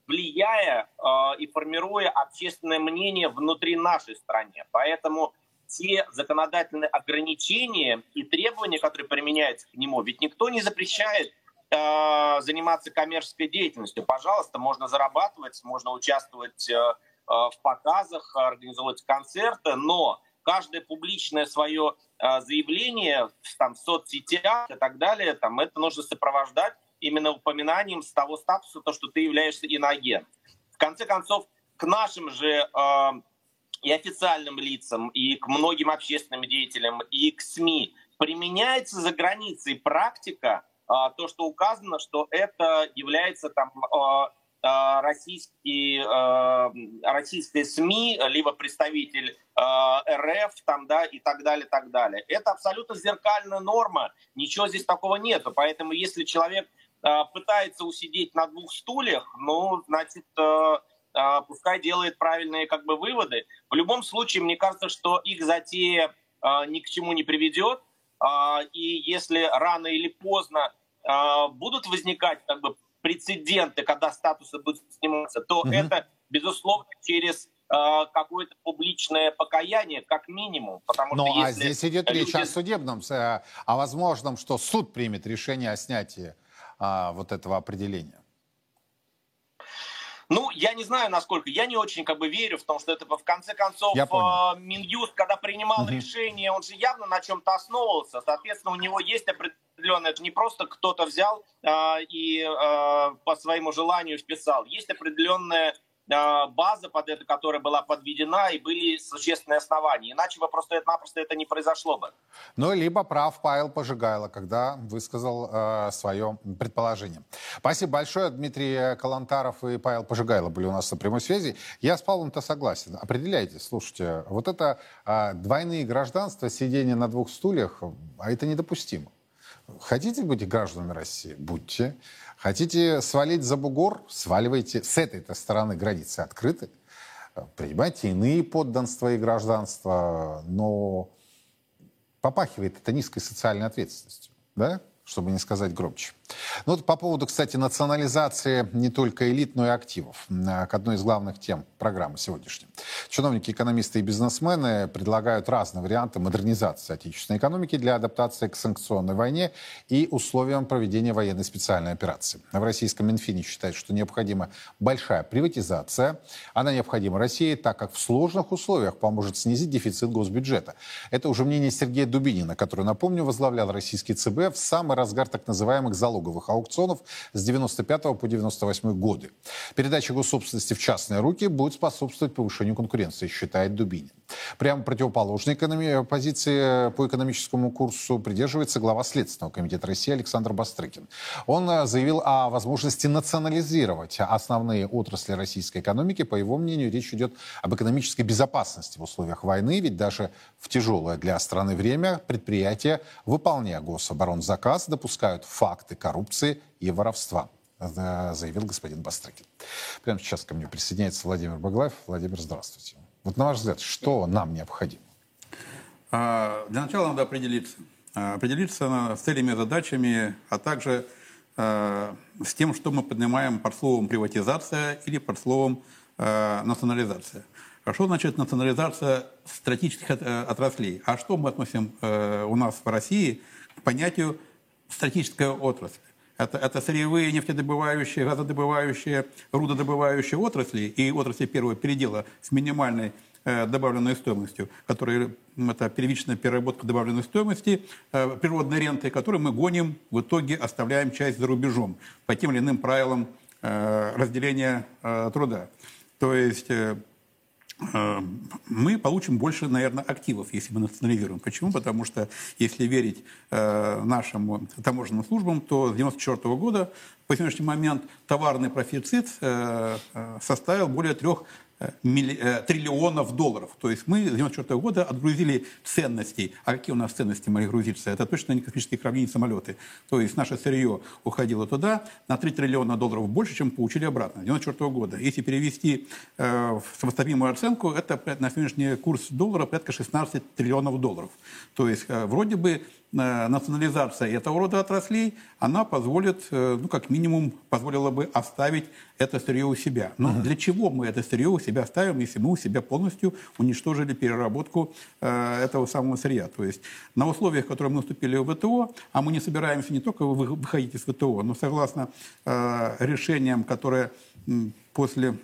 влияя э, и формируя общественное мнение внутри нашей страны. Поэтому те законодательные ограничения и требования, которые применяются к нему. Ведь никто не запрещает э, заниматься коммерческой деятельностью. Пожалуйста, можно зарабатывать, можно участвовать э, э, в показах, организовывать концерты, но каждое публичное свое э, заявление там, в соцсетях и так далее, там, это нужно сопровождать именно упоминанием с того статуса, то, что ты являешься иноагент. В конце концов, к нашим же э, и официальным лицам, и к многим общественным деятелям, и к СМИ применяется за границей практика, а, то, что указано, что это является там а, а, российские, российские СМИ, либо представитель РФ там, да, и так далее, так далее. Это абсолютно зеркальная норма, ничего здесь такого нету. Поэтому если человек пытается усидеть на двух стульях, ну, значит, пускай делает правильные как бы выводы. В любом случае, мне кажется, что их затея а, ни к чему не приведет. А, и если рано или поздно будут возникать как бы прецеденты, когда статусы будут сниматься, то угу. это, безусловно, через какое-то публичное покаяние, как минимум. Потому ну, что а здесь идет люди... речь о судебном, о возможном, что суд примет решение о снятии а, вот этого определения. Ну, я не знаю, насколько. Я не очень как бы верю в том, что это в конце концов э, Минюст, когда принимал угу. решение, он же явно на чем-то основывался. Соответственно, у него есть определенное, это не просто кто-то взял э, и э, по своему желанию вписал. Есть определенная база под это, которая была подведена, и были существенные основания. Иначе бы просто-напросто это не произошло бы. Ну, либо прав Павел Пожигайло, когда высказал э, свое предположение. Спасибо большое. Дмитрий Калантаров и Павел Пожигайло были у нас на прямой связи. Я с Павлом-то согласен. Определяйте, слушайте, вот это э, двойные гражданства, сидение на двух стульях, а это недопустимо. Хотите быть гражданами России? Будьте. Хотите свалить за бугор? Сваливайте. С этой-то стороны границы открыты. Принимайте иные подданства и гражданства, но попахивает это низкой социальной ответственностью. Да? чтобы не сказать громче. Ну вот по поводу, кстати, национализации не только элит, но и активов. К одной из главных тем программы сегодняшней. Чиновники, экономисты и бизнесмены предлагают разные варианты модернизации отечественной экономики для адаптации к санкционной войне и условиям проведения военной специальной операции. В российском Минфине считают, что необходима большая приватизация. Она необходима России, так как в сложных условиях поможет снизить дефицит госбюджета. Это уже мнение Сергея Дубинина, который, напомню, возглавлял российский ЦБ в самый разгар так называемых залоговых аукционов с 95 по 98 годы. Передача госсобственности в частные руки будет способствовать повышению конкуренции, считает Дубинин. Прямо противоположной экономи- позиции по экономическому курсу придерживается глава Следственного комитета России Александр Бастрыкин. Он э, заявил о возможности национализировать основные отрасли российской экономики. По его мнению, речь идет об экономической безопасности в условиях войны, ведь даже в тяжелое для страны время предприятия, выполняя гособоронзаказ, допускают факты коррупции и воровства э, заявил господин Бастрыкин. Прямо сейчас ко мне присоединяется Владимир Баглаев. Владимир, здравствуйте. Вот на ваш взгляд, что нам необходимо? А, для начала надо определиться. А, определиться с целями задачами, а также а, с тем, что мы поднимаем под словом приватизация или под словом национализация. А что значит национализация стратегических отраслей? А что мы относим у нас в России к понятию стратегическая отрасль. Это, это сырьевые, нефтедобывающие, газодобывающие, рудодобывающие отрасли и отрасли первого передела с минимальной э, добавленной стоимостью, которые это первичная переработка добавленной стоимости, э, природной ренты, которую мы гоним, в итоге оставляем часть за рубежом по тем или иным правилам э, разделения э, труда. То есть э, мы получим больше, наверное, активов, если мы национализируем. Почему? Потому что, если верить э, нашим таможенным службам, то с 1994 года по сегодняшний момент товарный профицит э, э составил более трех Э, э, триллионов долларов. То есть мы с 1994 года отгрузили ценностей. А какие у нас ценности могли грузиться? Это точно не космические корабли, не самолеты. То есть наше сырье уходило туда на 3 триллиона долларов больше, чем получили обратно. 1994 года. Если перевести э, в сопоставимую оценку, это на сегодняшний курс доллара порядка 16 триллионов долларов. То есть э, вроде бы Э, национализация этого рода отраслей, она позволит, э, ну, как минимум, позволила бы оставить это сырье у себя. Но uh-huh. для чего мы это сырье у себя ставим, если мы у себя полностью уничтожили переработку э, этого самого сырья? То есть на условиях, которые мы вступили в ВТО, а мы не собираемся не только выходить из ВТО, но согласно э, решениям, которые после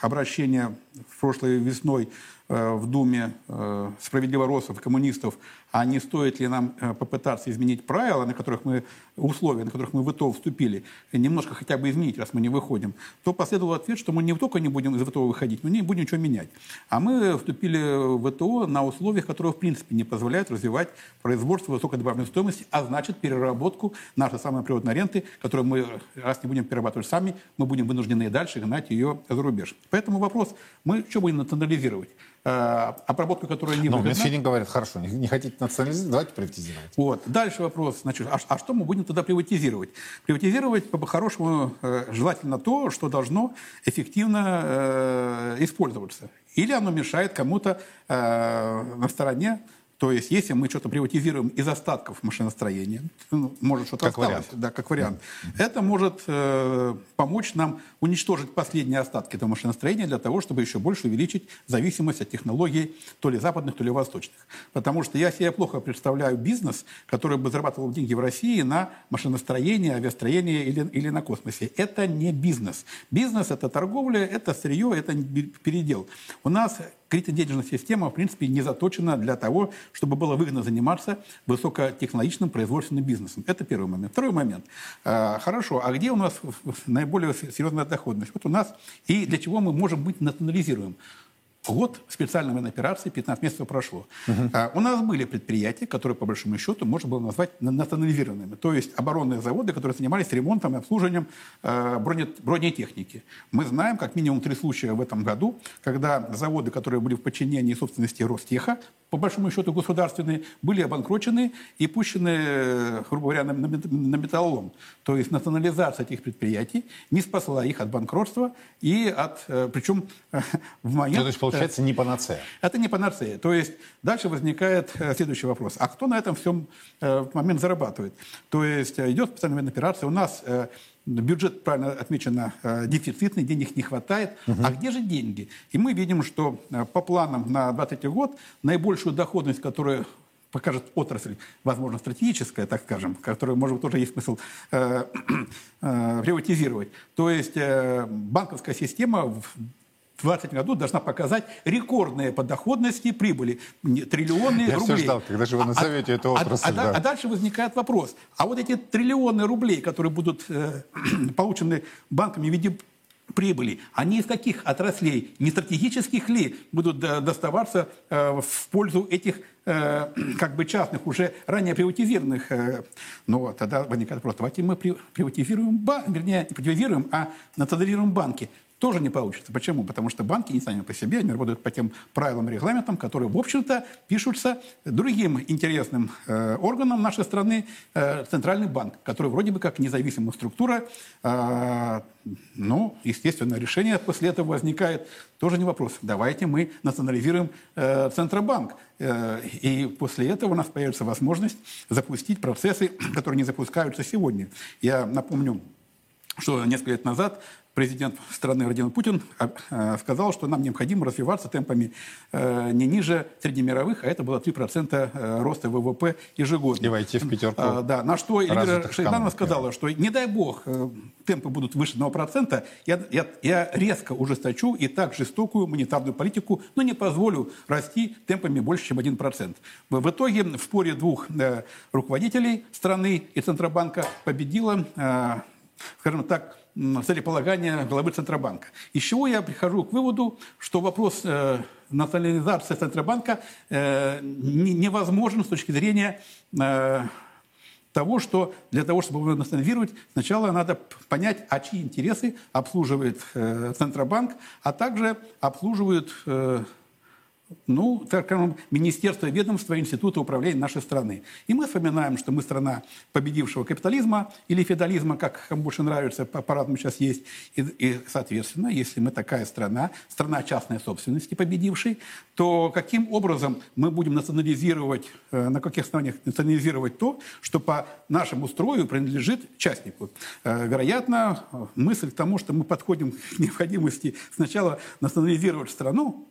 обращения в прошлой весной э, в Думе э, справедливоросов, коммунистов а не стоит ли нам э, попытаться изменить правила, на которых мы, условия, на которых мы в ВТО вступили, немножко хотя бы изменить, раз мы не выходим, то последовал ответ, что мы не только не будем из ВТО выходить, мы не будем ничего менять. А мы вступили в ВТО на условиях, которые в принципе не позволяют развивать производство высокой добавленной стоимости, а значит переработку нашей самой природной ренты, которую мы, раз не будем перерабатывать сами, мы будем вынуждены и дальше гнать ее за рубеж. Поэтому вопрос, мы что будем национализировать? Э, обработку, которая не Но Минфин говорит, хорошо, не, не хотите национализировать, давайте приватизировать. Вот. Дальше вопрос, значит, а, а что мы будем тогда приватизировать? Приватизировать, по-хорошему, э, желательно то, что должно эффективно э, использоваться. Или оно мешает кому-то э, на стороне то есть, если мы что-то приватизируем из остатков машиностроения, ну, может что-то как осталось, вариант. да, как вариант, mm-hmm. это может э, помочь нам уничтожить последние остатки этого машиностроения для того, чтобы еще больше увеличить зависимость от технологий то ли западных, то ли восточных. Потому что я себе плохо представляю бизнес, который бы зарабатывал деньги в России на машиностроение, авиастроение или, или на космосе. Это не бизнес. Бизнес – это торговля, это сырье, это передел. У нас кредитно-денежная система, в принципе, не заточена для того, чтобы было выгодно заниматься высокотехнологичным производственным бизнесом. Это первый момент. Второй момент. А, хорошо, а где у нас наиболее серьезная доходность? Вот у нас и для чего мы, можем быть, национализируем. Год специальной военной операции, 15 месяцев прошло. Угу. А, у нас были предприятия, которые, по большому счету, можно было назвать национализированными. То есть оборонные заводы, которые занимались ремонтом и обслуживанием э, бронетехники. Мы знаем как минимум три случая в этом году, когда заводы, которые были в подчинении собственности Ростеха, по большому счету государственные, были обанкрочены и пущены, грубо говоря, на, на металлолом. То есть национализация этих предприятий не спасла их от банкротства и от, э, причем [laughs] в момент... Ну, получается, не панацея. Это не панацея. То есть дальше возникает э, следующий вопрос. А кто на этом всем э, в момент зарабатывает? То есть идет специальная операция. У нас бюджет, правильно отмечено, дефицитный, денег не хватает. Угу. А где же деньги? И мы видим, что по планам на 2023 год наибольшую доходность, которую покажет отрасль, возможно, стратегическая, так скажем, которую, может быть, тоже есть смысл э, [clears throat] э, приватизировать. То есть э, банковская система в 2020 году должна показать рекордные по доходности прибыли, триллионы Я рублей. все ждал, когда же вы назовете а, эту отрасль. А, да. а, а дальше возникает вопрос. А вот эти триллионы рублей, которые будут э, [clears throat] получены банками в виде прибыли, они из каких отраслей, не стратегических ли, будут доставаться э, в пользу этих э, [clears throat] как бы частных, уже ранее приватизированных. Э, ну, тогда возникает вопрос, давайте мы приватизируем, вернее, не приватизируем, а национализируем банки тоже не получится. Почему? Потому что банки не сами по себе, они работают по тем правилам и регламентам, которые, в общем-то, пишутся другим интересным э, органам нашей страны, э, Центральный банк, который вроде бы как независимая структура. Э, ну, естественно, решение после этого возникает. Тоже не вопрос. Давайте мы национализируем э, Центробанк. Э, и после этого у нас появится возможность запустить процессы, [coughs] которые не запускаются сегодня. Я напомню, что несколько лет назад президент страны Владимир Путин сказал, что нам необходимо развиваться темпами не ниже среднемировых, а это было 3% роста ВВП ежегодно. И войти в пятерку. Да, на что Эльвира Шейданова сказала, что не дай бог темпы будут выше 1%, я, я, я резко ужесточу и так жестокую монетарную политику, но не позволю расти темпами больше, чем 1%. В итоге в споре двух э, руководителей страны и Центробанка победила, э, скажем так, целеполагание главы Центробанка. Из чего я прихожу к выводу, что вопрос э, национализации Центробанка э, не, невозможен с точки зрения э, того, что для того, чтобы его национализировать, сначала надо понять, а чьи интересы обслуживает э, Центробанк, а также обслуживают э, ну, так скажем, министерства, ведомства, института управления нашей страны. И мы вспоминаем, что мы страна победившего капитализма или феодализма, как кому больше нравится, по-разному сейчас есть. И, и, соответственно, если мы такая страна, страна частной собственности победившей, то каким образом мы будем национализировать, э, на каких основаниях национализировать то, что по нашему строю принадлежит частнику? Э, вероятно, мысль к тому, что мы подходим к необходимости сначала национализировать страну,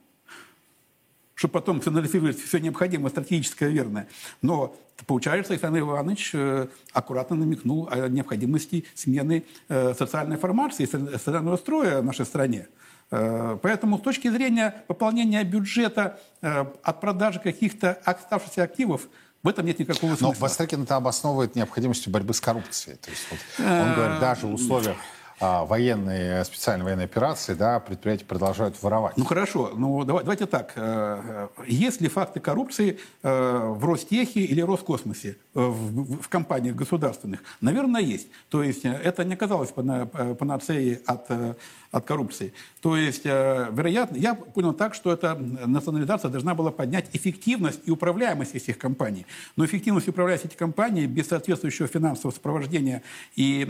чтобы потом финализировать все необходимое, стратегическое, верное. Но получается, Александр Иванович э, аккуратно намекнул о необходимости смены э, социальной формации, социального строя в нашей стране. Э, поэтому с точки зрения пополнения бюджета от продажи каких-то оставшихся активов, в этом нет никакого смысла. Но Вострекин это обосновывает необходимостью борьбы с коррупцией. То есть вот он говорит, даже в условиях а, военные, специальные военные операции, да, предприятия продолжают воровать. Ну хорошо, ну давай, давайте так. Э, э, есть ли факты коррупции э, в Ростехе или Роскосмосе, в, в компаниях государственных? Наверное, есть. То есть это не оказалось панацеей от, от коррупции. То есть, вероятно, я понял так, что эта национализация должна была поднять эффективность и управляемость этих компаний. Но эффективность и управляемость этих компаний без соответствующего финансового сопровождения и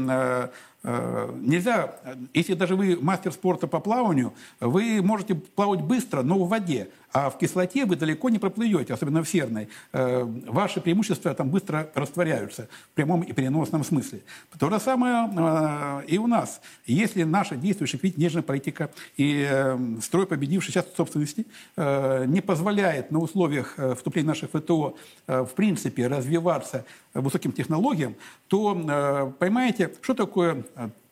Э, нельзя, если даже вы мастер спорта по плаванию, вы можете плавать быстро, но в воде. А в кислоте вы далеко не проплывете, особенно в серной. Э, ваши преимущества там быстро растворяются в прямом и переносном смысле. То же самое э, и у нас. Если наша действующая кредитная политика и э, строй победивший сейчас в собственности не позволяет на условиях вступления наших ВТО в принципе развиваться высоким технологиям, то поймаете, что такое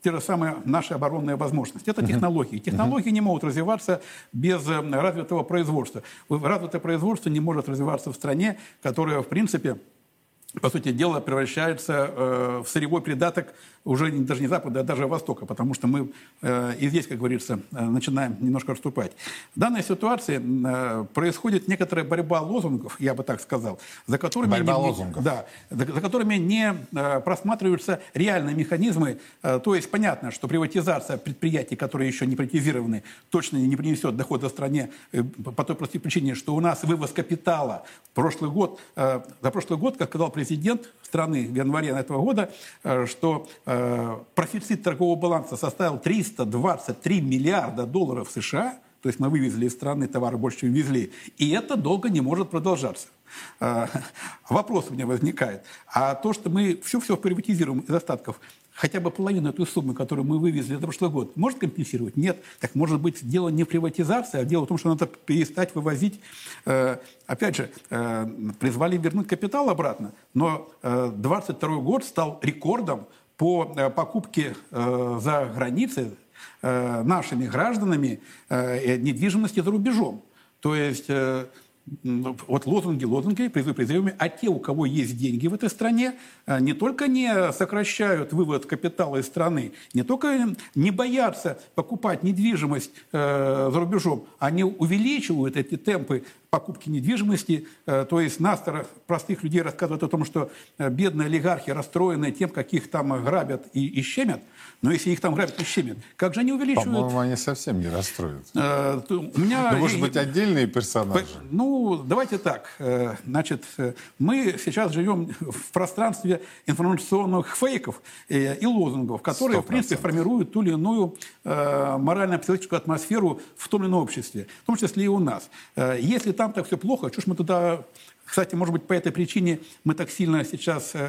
те же самые наши оборонные возможности. Это технологии. Технологии не могут развиваться без э, развитого производства. Развитое производство не может развиваться в стране, которая, в принципе, по сути дела, превращается э, в сырьевой придаток уже даже не Запада, а даже Востока, потому что мы э, и здесь, как говорится, э, начинаем немножко отступать. В данной ситуации э, происходит некоторая борьба лозунгов, я бы так сказал, за которыми, борьба не, лозунгов. Да, за, за которыми не э, просматриваются реальные механизмы. Э, то есть понятно, что приватизация предприятий, которые еще не приватизированы, точно не принесет дохода стране э, по той простой причине, что у нас вывоз капитала в прошлый год, э, за прошлый год, как сказал президент страны в январе этого года, э, что э, профицит торгового баланса составил 323 миллиарда долларов США, то есть мы вывезли из страны товары больше, чем везли, и это долго не может продолжаться. Э, [laughs] вопрос у меня возникает. А то, что мы все-все приватизируем из остатков, хотя бы половину этой суммы, которую мы вывезли за прошлый год, может компенсировать? Нет. Так может быть, дело не в приватизации, а дело в том, что надо перестать вывозить. Э, опять же, э, призвали вернуть капитал обратно, но 22 э, год стал рекордом по покупке за границей нашими гражданами недвижимости за рубежом. То есть вот лозунги, лозунги, призывы призывами, а те, у кого есть деньги в этой стране, э, не только не сокращают вывод капитала из страны, не только не боятся покупать недвижимость э, за рубежом, они увеличивают эти темпы покупки недвижимости. Э, то есть нас, простых людей, рассказывают о том, что э, бедные олигархи расстроены тем, как их там грабят и, и щемят. Но если их там грабят и щемят, как же они увеличивают? По-моему, они совсем не расстроят. Э, у меня... Ну, может быть, отдельные персонажи? Ну, давайте так. Э, значит, мы сейчас живем в пространстве информационных фейков и лозунгов, которые, 100%. в принципе, формируют ту или иную морально-психологическую атмосферу в том или ином обществе, в том числе и у нас. Если там так все плохо, что ж мы туда Кстати, может быть, по этой причине мы так сильно сейчас э,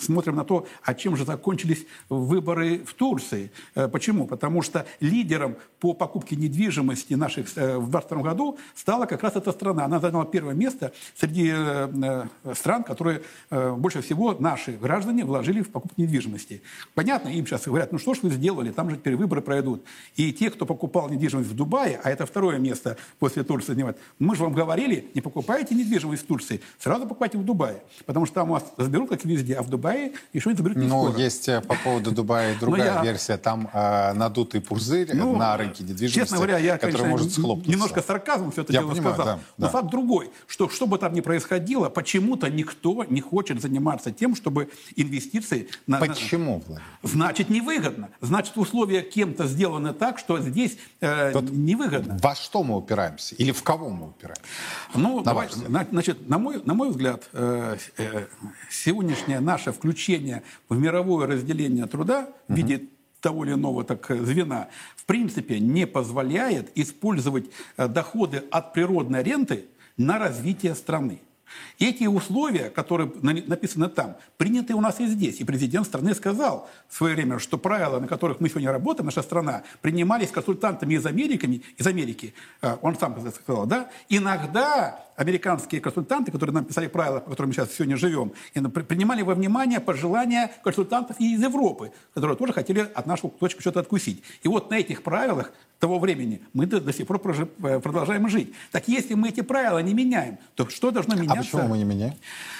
смотрим на то, а чем же закончились выборы в Турции. Э, почему? Потому что лидером по покупке недвижимости наших э, в 2022 году стала как раз эта страна. Она заняла первое место среди стран, которые больше всего наши граждане вложили в покупку недвижимости. Понятно, им сейчас говорят, ну что ж вы сделали, там же теперь выборы пройдут. И те, кто покупал недвижимость в Дубае, а это второе место после Турции занимает, мы же вам говорили, не покупайте недвижимость в Турции, сразу покупайте в Дубае. Потому что там вас заберут, как и везде, а в Дубае еще не заберут не Ну, скоро. есть э, по поводу Дубая [laughs] другая я- версия. Там э, надутый пузырь Ну, на рынке недвижимости, Честно говоря, я, который конечно, может схлопнуться. немножко сарказмом все это Я дело понимаю, сказал. да, Но да. факт другой, что что бы там ни происходило, почему-то никто не хочет заниматься тем, чтобы инвестиции... На, Почему, на- Значит, невыгодно. Значит, условия кем-то сделаны так, что здесь э, невыгодно. Во что мы упираемся? Или в кого мы упираемся? Ну, На давай, взгляд. на- значит, на мой, на мой взгляд, э, э, сегодняшнее наше включение в мировое разделение труда в виде того или иного так, звена, в принципе, не позволяет использовать э, доходы от природной ренты на развитие страны. Эти условия, которые на- написаны там, приняты у нас и здесь. И президент страны сказал в свое время, что правила, на которых мы сегодня работаем, наша страна, принимались консультантами из Америки, из Америки. Э, Он сам сказал, да? Иногда американские консультанты, которые нам писали правила, по которым мы сейчас сегодня живем, принимали во внимание пожелания консультантов из Европы, которые тоже хотели от нашего кусочка что-то откусить. И вот на этих правилах того времени мы до, до сих пор прожи- э, продолжаем жить. Так если мы эти правила не меняем, то что должно А меняться? почему мы не меняем?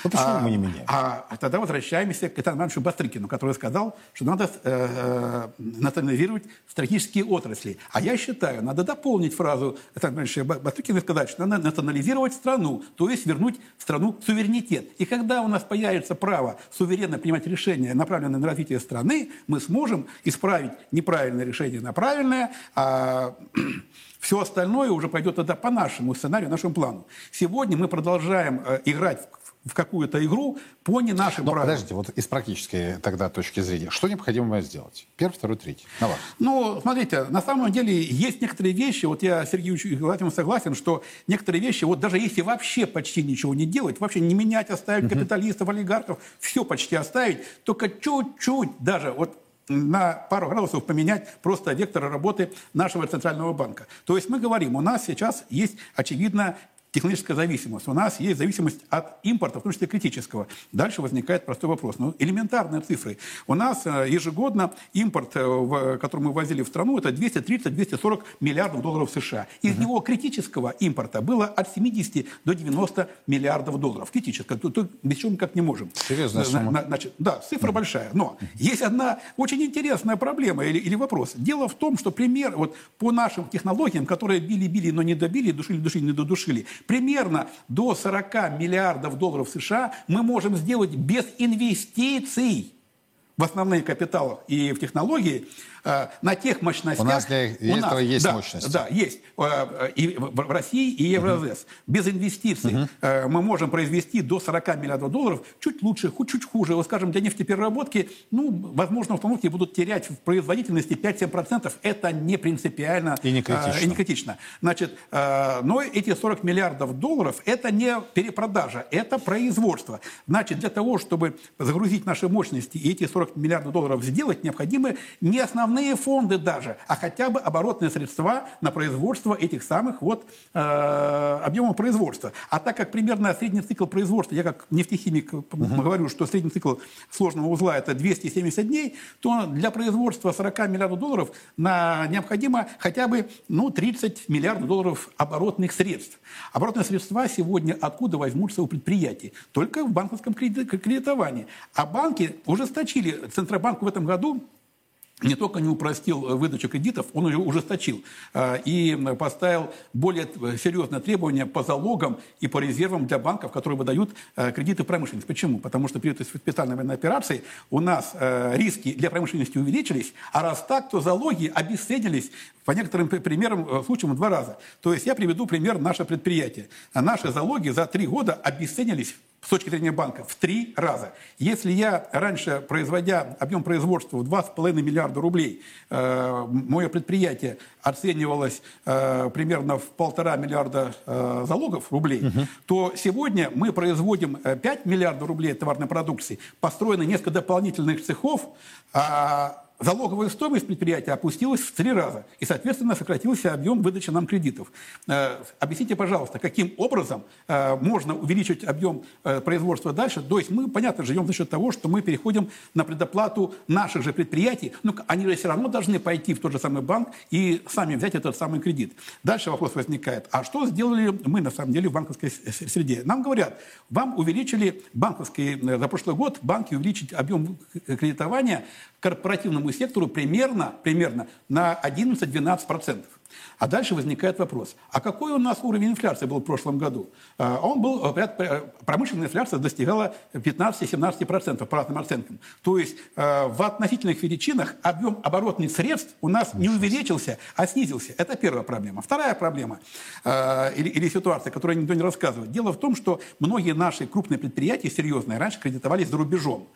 Ну, почему А, мы не меняем? А, тогда возвращаемся к Китану Ивановичу Бастрыкину, который сказал, что надо э, э, национализировать стратегические отрасли. А я считаю, надо дополнить фразу Китана Ивановича Ба- Бастрыкина и сказать, что надо национализировать страну, то есть вернуть страну суверенитет. И когда у нас появится право суверенно принимать решения, направленные на развитие страны, мы сможем исправить неправильное решение на правильное, а [clears throat] все остальное уже пойдет тогда по нашему сценарию, нашему плану. Сегодня мы продолжаем э, играть в- какую-то игру по не нашим Но правилам. подождите, вот из практической тогда точки зрения, что необходимо сделать? Первый, второй, третий. На ваш. Ну, смотрите, на самом деле есть некоторые вещи, вот я с Сергеем Владимировичем согласен, что некоторые вещи, вот даже если вообще почти ничего не делать, вообще не менять, оставить капиталистов, олигархов, все почти оставить, только чуть-чуть даже вот на пару градусов поменять просто вектор работы нашего центрального банка. То есть мы говорим, у нас сейчас есть, очевидно, технологическая зависимость. У нас есть зависимость от импорта, в том числе критического. Дальше возникает простой вопрос. Ну, элементарные цифры. У нас э, ежегодно импорт, э, который мы возили в страну, это 230-240 миллиардов долларов США. Из него критического импорта было от 70 до 90 миллиардов долларов. Критического. Тут, тут без чего никак не можем. Серьезная На- сумма. на- Значит, да, цифра большая. Но есть одна очень интересная проблема или, или вопрос. Дело в том, что пример вот по нашим технологиям, которые били-били, но не добили, душили-душили, не додушили, примерно до 40 миллиардов долларов США мы можем сделать без инвестиций в основные капиталы и в технологии на тех мощностях... У нас для нас, этого есть да, мощности. Да, есть. Э, э, И в России, и Евразес. Без инвестиций э, мы можем произвести до 40 миллиардов долларов. Чуть лучше, чуть хуже. Вот, скажем, для нефтепереработки, ну, возможно, установки будут терять в производительности 5-7%. Это не принципиально. И не критично. э, и не критично. Значит, э, но эти 40 миллиардов долларов – это не перепродажа, это производство. Значит, для того, чтобы загрузить наши мощности и эти 40 миллиардов долларов сделать, необходимы не основные фонды даже, а хотя бы оборотные средства на производство этих самых вот э, объемов производства. А так как примерно средний цикл производства, я как нефтехимик э, говорю, что средний цикл сложного узла это 270 дней, то для производства 40 миллиардов долларов на, необходимо хотя бы ну, 30 миллиардов долларов оборотных средств. Оборотные средства сегодня откуда возьмутся у предприятий? Только в банковском креди- кредитовании. А банки ужесточили. Центробанк в этом году не только не упростил э, выдачу кредитов, он ее ужесточил э, и поставил более э, серьезные требования по залогам и по резервам для банков, которые выдают э, кредиты промышленности. Почему? Потому что при этой специальной военной операции у нас риски для промышленности увеличились, а раз так, то залоги обесценились по некоторым при- примерам, случаям в два раза. То есть я приведу пример наше предприятие. А Наши залоги за три года обесценились с точки зрения банка в три раза. Если я раньше, производя объем производства в 2,5 миллиарда рублей, э, мое предприятие оценивалось э, примерно в полтора миллиарда э, залогов рублей, угу. то сегодня мы производим 5 миллиардов рублей товарной продукции, построено несколько дополнительных цехов, а залоговая стоимость предприятия опустилась в три раза, и, соответственно, сократился объем выдачи нам кредитов. Э, объясните, пожалуйста, каким образом э, можно увеличить объем э, производства дальше? То есть мы, понятно, живем за счет того, что мы переходим на предоплату наших же предприятий, но они же все равно должны пойти в тот же самый банк и сами взять этот самый кредит. Дальше вопрос возникает, а что сделали мы, на самом деле, в банковской среде? Нам говорят, вам увеличили банковский, за прошлый год банки увеличить объем кредитования корпоративному сектору примерно, примерно на 11-12%. А дальше возникает вопрос, а какой у нас уровень инфляции был в прошлом году? А, он был, э, э, промышленная инфляция достигала 15-17% по разным оценкам. То есть э, в относительных величинах объем оборотных средств у нас не увеличился, а снизился. Это первая проблема. Вторая проблема или, или ситуация, которую никто не рассказывает. Дело в том, что многие наши крупные предприятия серьезные раньше кредитовались за рубежом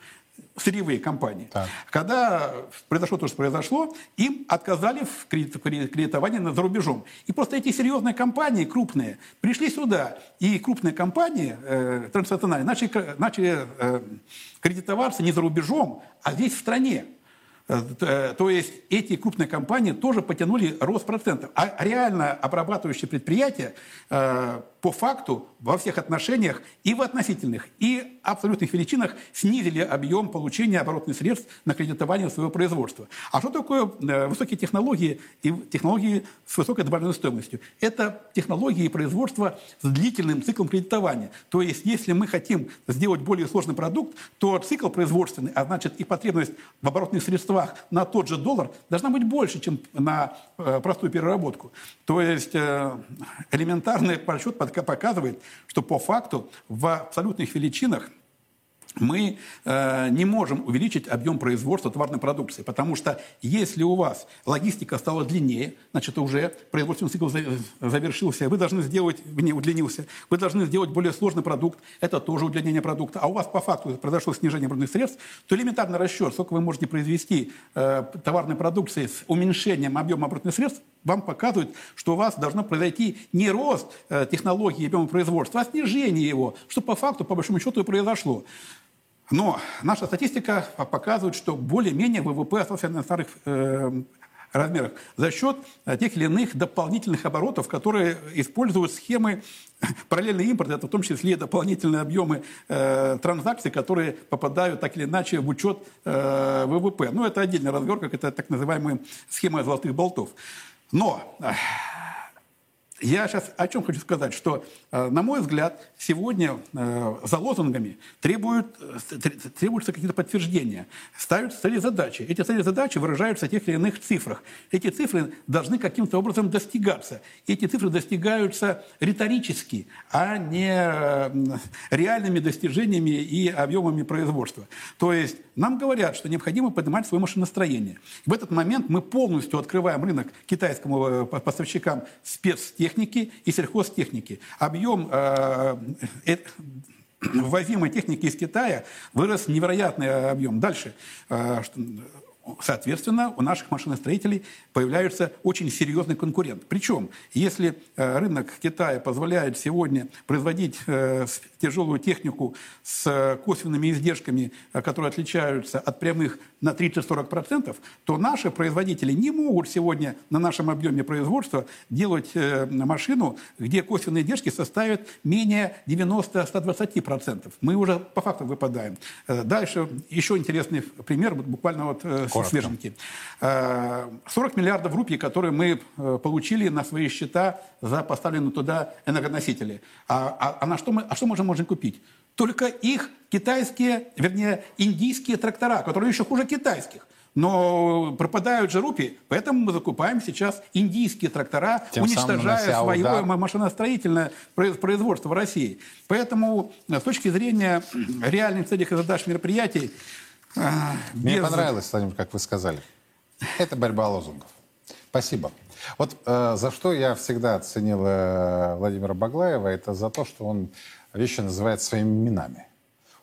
сырьевые компании. Так. Когда произошло то, что произошло, им отказали в кредитовании за рубежом. И просто эти серьезные компании, крупные, пришли сюда. И крупные компании э, транснациональные начали, начали э, кредитоваться не за рубежом, а здесь в стране. Э, э, то есть эти крупные компании тоже потянули рост процентов. А реально обрабатывающие предприятия э, по факту во всех отношениях и в относительных, и абсолютных величинах снизили объем получения оборотных средств на кредитование своего производства. А что такое высокие технологии и технологии с высокой добавленной стоимостью? Это технологии производства с длительным циклом кредитования. То есть если мы хотим сделать более сложный продукт, то цикл производственный, а значит и потребность в оборотных средствах на тот же доллар должна быть больше, чем на э, простую переработку. То есть э, элементарный подсчет показывает, что по факту в абсолютных величинах мы э, не можем увеличить объем производства товарной продукции, потому что если у вас логистика стала длиннее, значит, уже производственный цикл завершился, вы должны сделать, не удлинился, вы должны сделать более сложный продукт, это тоже удлинение продукта, а у вас по факту произошло снижение оборотных средств, то элементарный расчет, сколько вы можете произвести э, товарной продукции с уменьшением объема оборотных средств, вам показывает, что у вас должно произойти не рост э, технологии производства, а снижение его, что по факту, по большому счету, и произошло. Но наша статистика показывает, что более-менее ВВП остался на старых э, размерах за счет э, тех или иных дополнительных оборотов, которые используют схемы [laughs] параллельный импорт, это в том числе дополнительные объемы э, транзакций, которые попадают так или иначе в учет э, ВВП. Но это отдельный разговор, как это так называемая схема золотых болтов. Но я сейчас о чем хочу сказать, что, э, на мой взгляд, сегодня э, за лозунгами требуют, э, требуются какие-то подтверждения, ставятся цели задачи. Эти цели задачи выражаются в тех или иных цифрах. Эти цифры должны каким-то образом достигаться. Эти цифры достигаются риторически, а не реальными достижениями и объемами производства. То есть нам говорят, что необходимо поднимать свое машиностроение. В этот момент мы полностью открываем рынок китайскому поставщикам спецтехники, техники и сельхозтехники. Объем э, э, ввозимой техники из Китая вырос невероятный объем. Дальше. Э, Соответственно, у наших машиностроителей появляется очень серьезный конкурент. Причем, если э, рынок Китая позволяет сегодня производить э, тяжелую технику с косвенными издержками, э, которые отличаются от прямых на 30-40%, то наши производители не могут сегодня на нашем объеме производства делать машину, где косвенные издержки составят менее 90-120%. Мы уже по факту выпадаем. Дальше еще интересный пример, буквально вот Коротко. свеженький. 40 миллиардов рупий, которые мы э, получили на свои счета за поставленные туда энергоносители. А, а, а на что мы, а что мы же можем купить? Только их китайские, вернее, индийские трактора, которые еще хуже китайских. Но пропадают же рупии, поэтому мы закупаем сейчас индийские трактора, Тем уничтожая свое удар. машиностроительное производство в России. Поэтому э, с точки зрения реальных целей и задач мероприятий... Э, Мне без... понравилось, Владимир, как вы сказали. Это борьба лозунгов. Спасибо. Вот э, за что я всегда ценил э, Владимира Баглаева, это за то, что он вещи называет своими именами.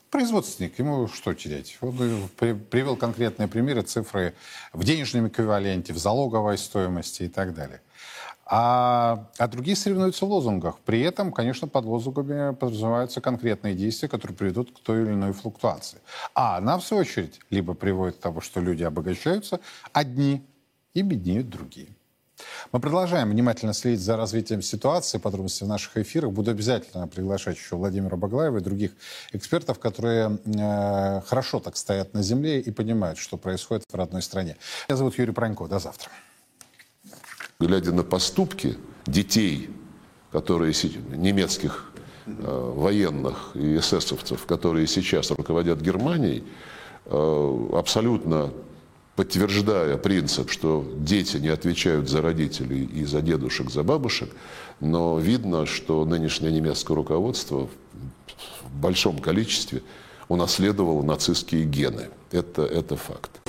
Производственник, ему что терять? Он привел конкретные примеры, цифры в денежном эквиваленте, в залоговой стоимости и так далее. А, а другие соревнуются в лозунгах. При этом, конечно, под лозунгами подразумеваются конкретные действия, которые приведут к той или иной флуктуации. А она, в свою очередь, либо приводит к тому, что люди обогащаются одни и беднеют другие. Мы продолжаем внимательно следить за развитием ситуации. Подробности в наших эфирах. Буду обязательно приглашать еще Владимира Баглаева и других экспертов, которые э, хорошо так стоят на земле и понимают, что происходит в родной стране. Меня зовут Юрий Пронько. До завтра. Глядя на поступки детей, которые немецких э, военных и эсэсовцев, которые сейчас руководят Германией, э, абсолютно подтверждая принцип, что дети не отвечают за родителей и за дедушек, за бабушек, но видно, что нынешнее немецкое руководство в большом количестве унаследовало нацистские гены. Это, это факт.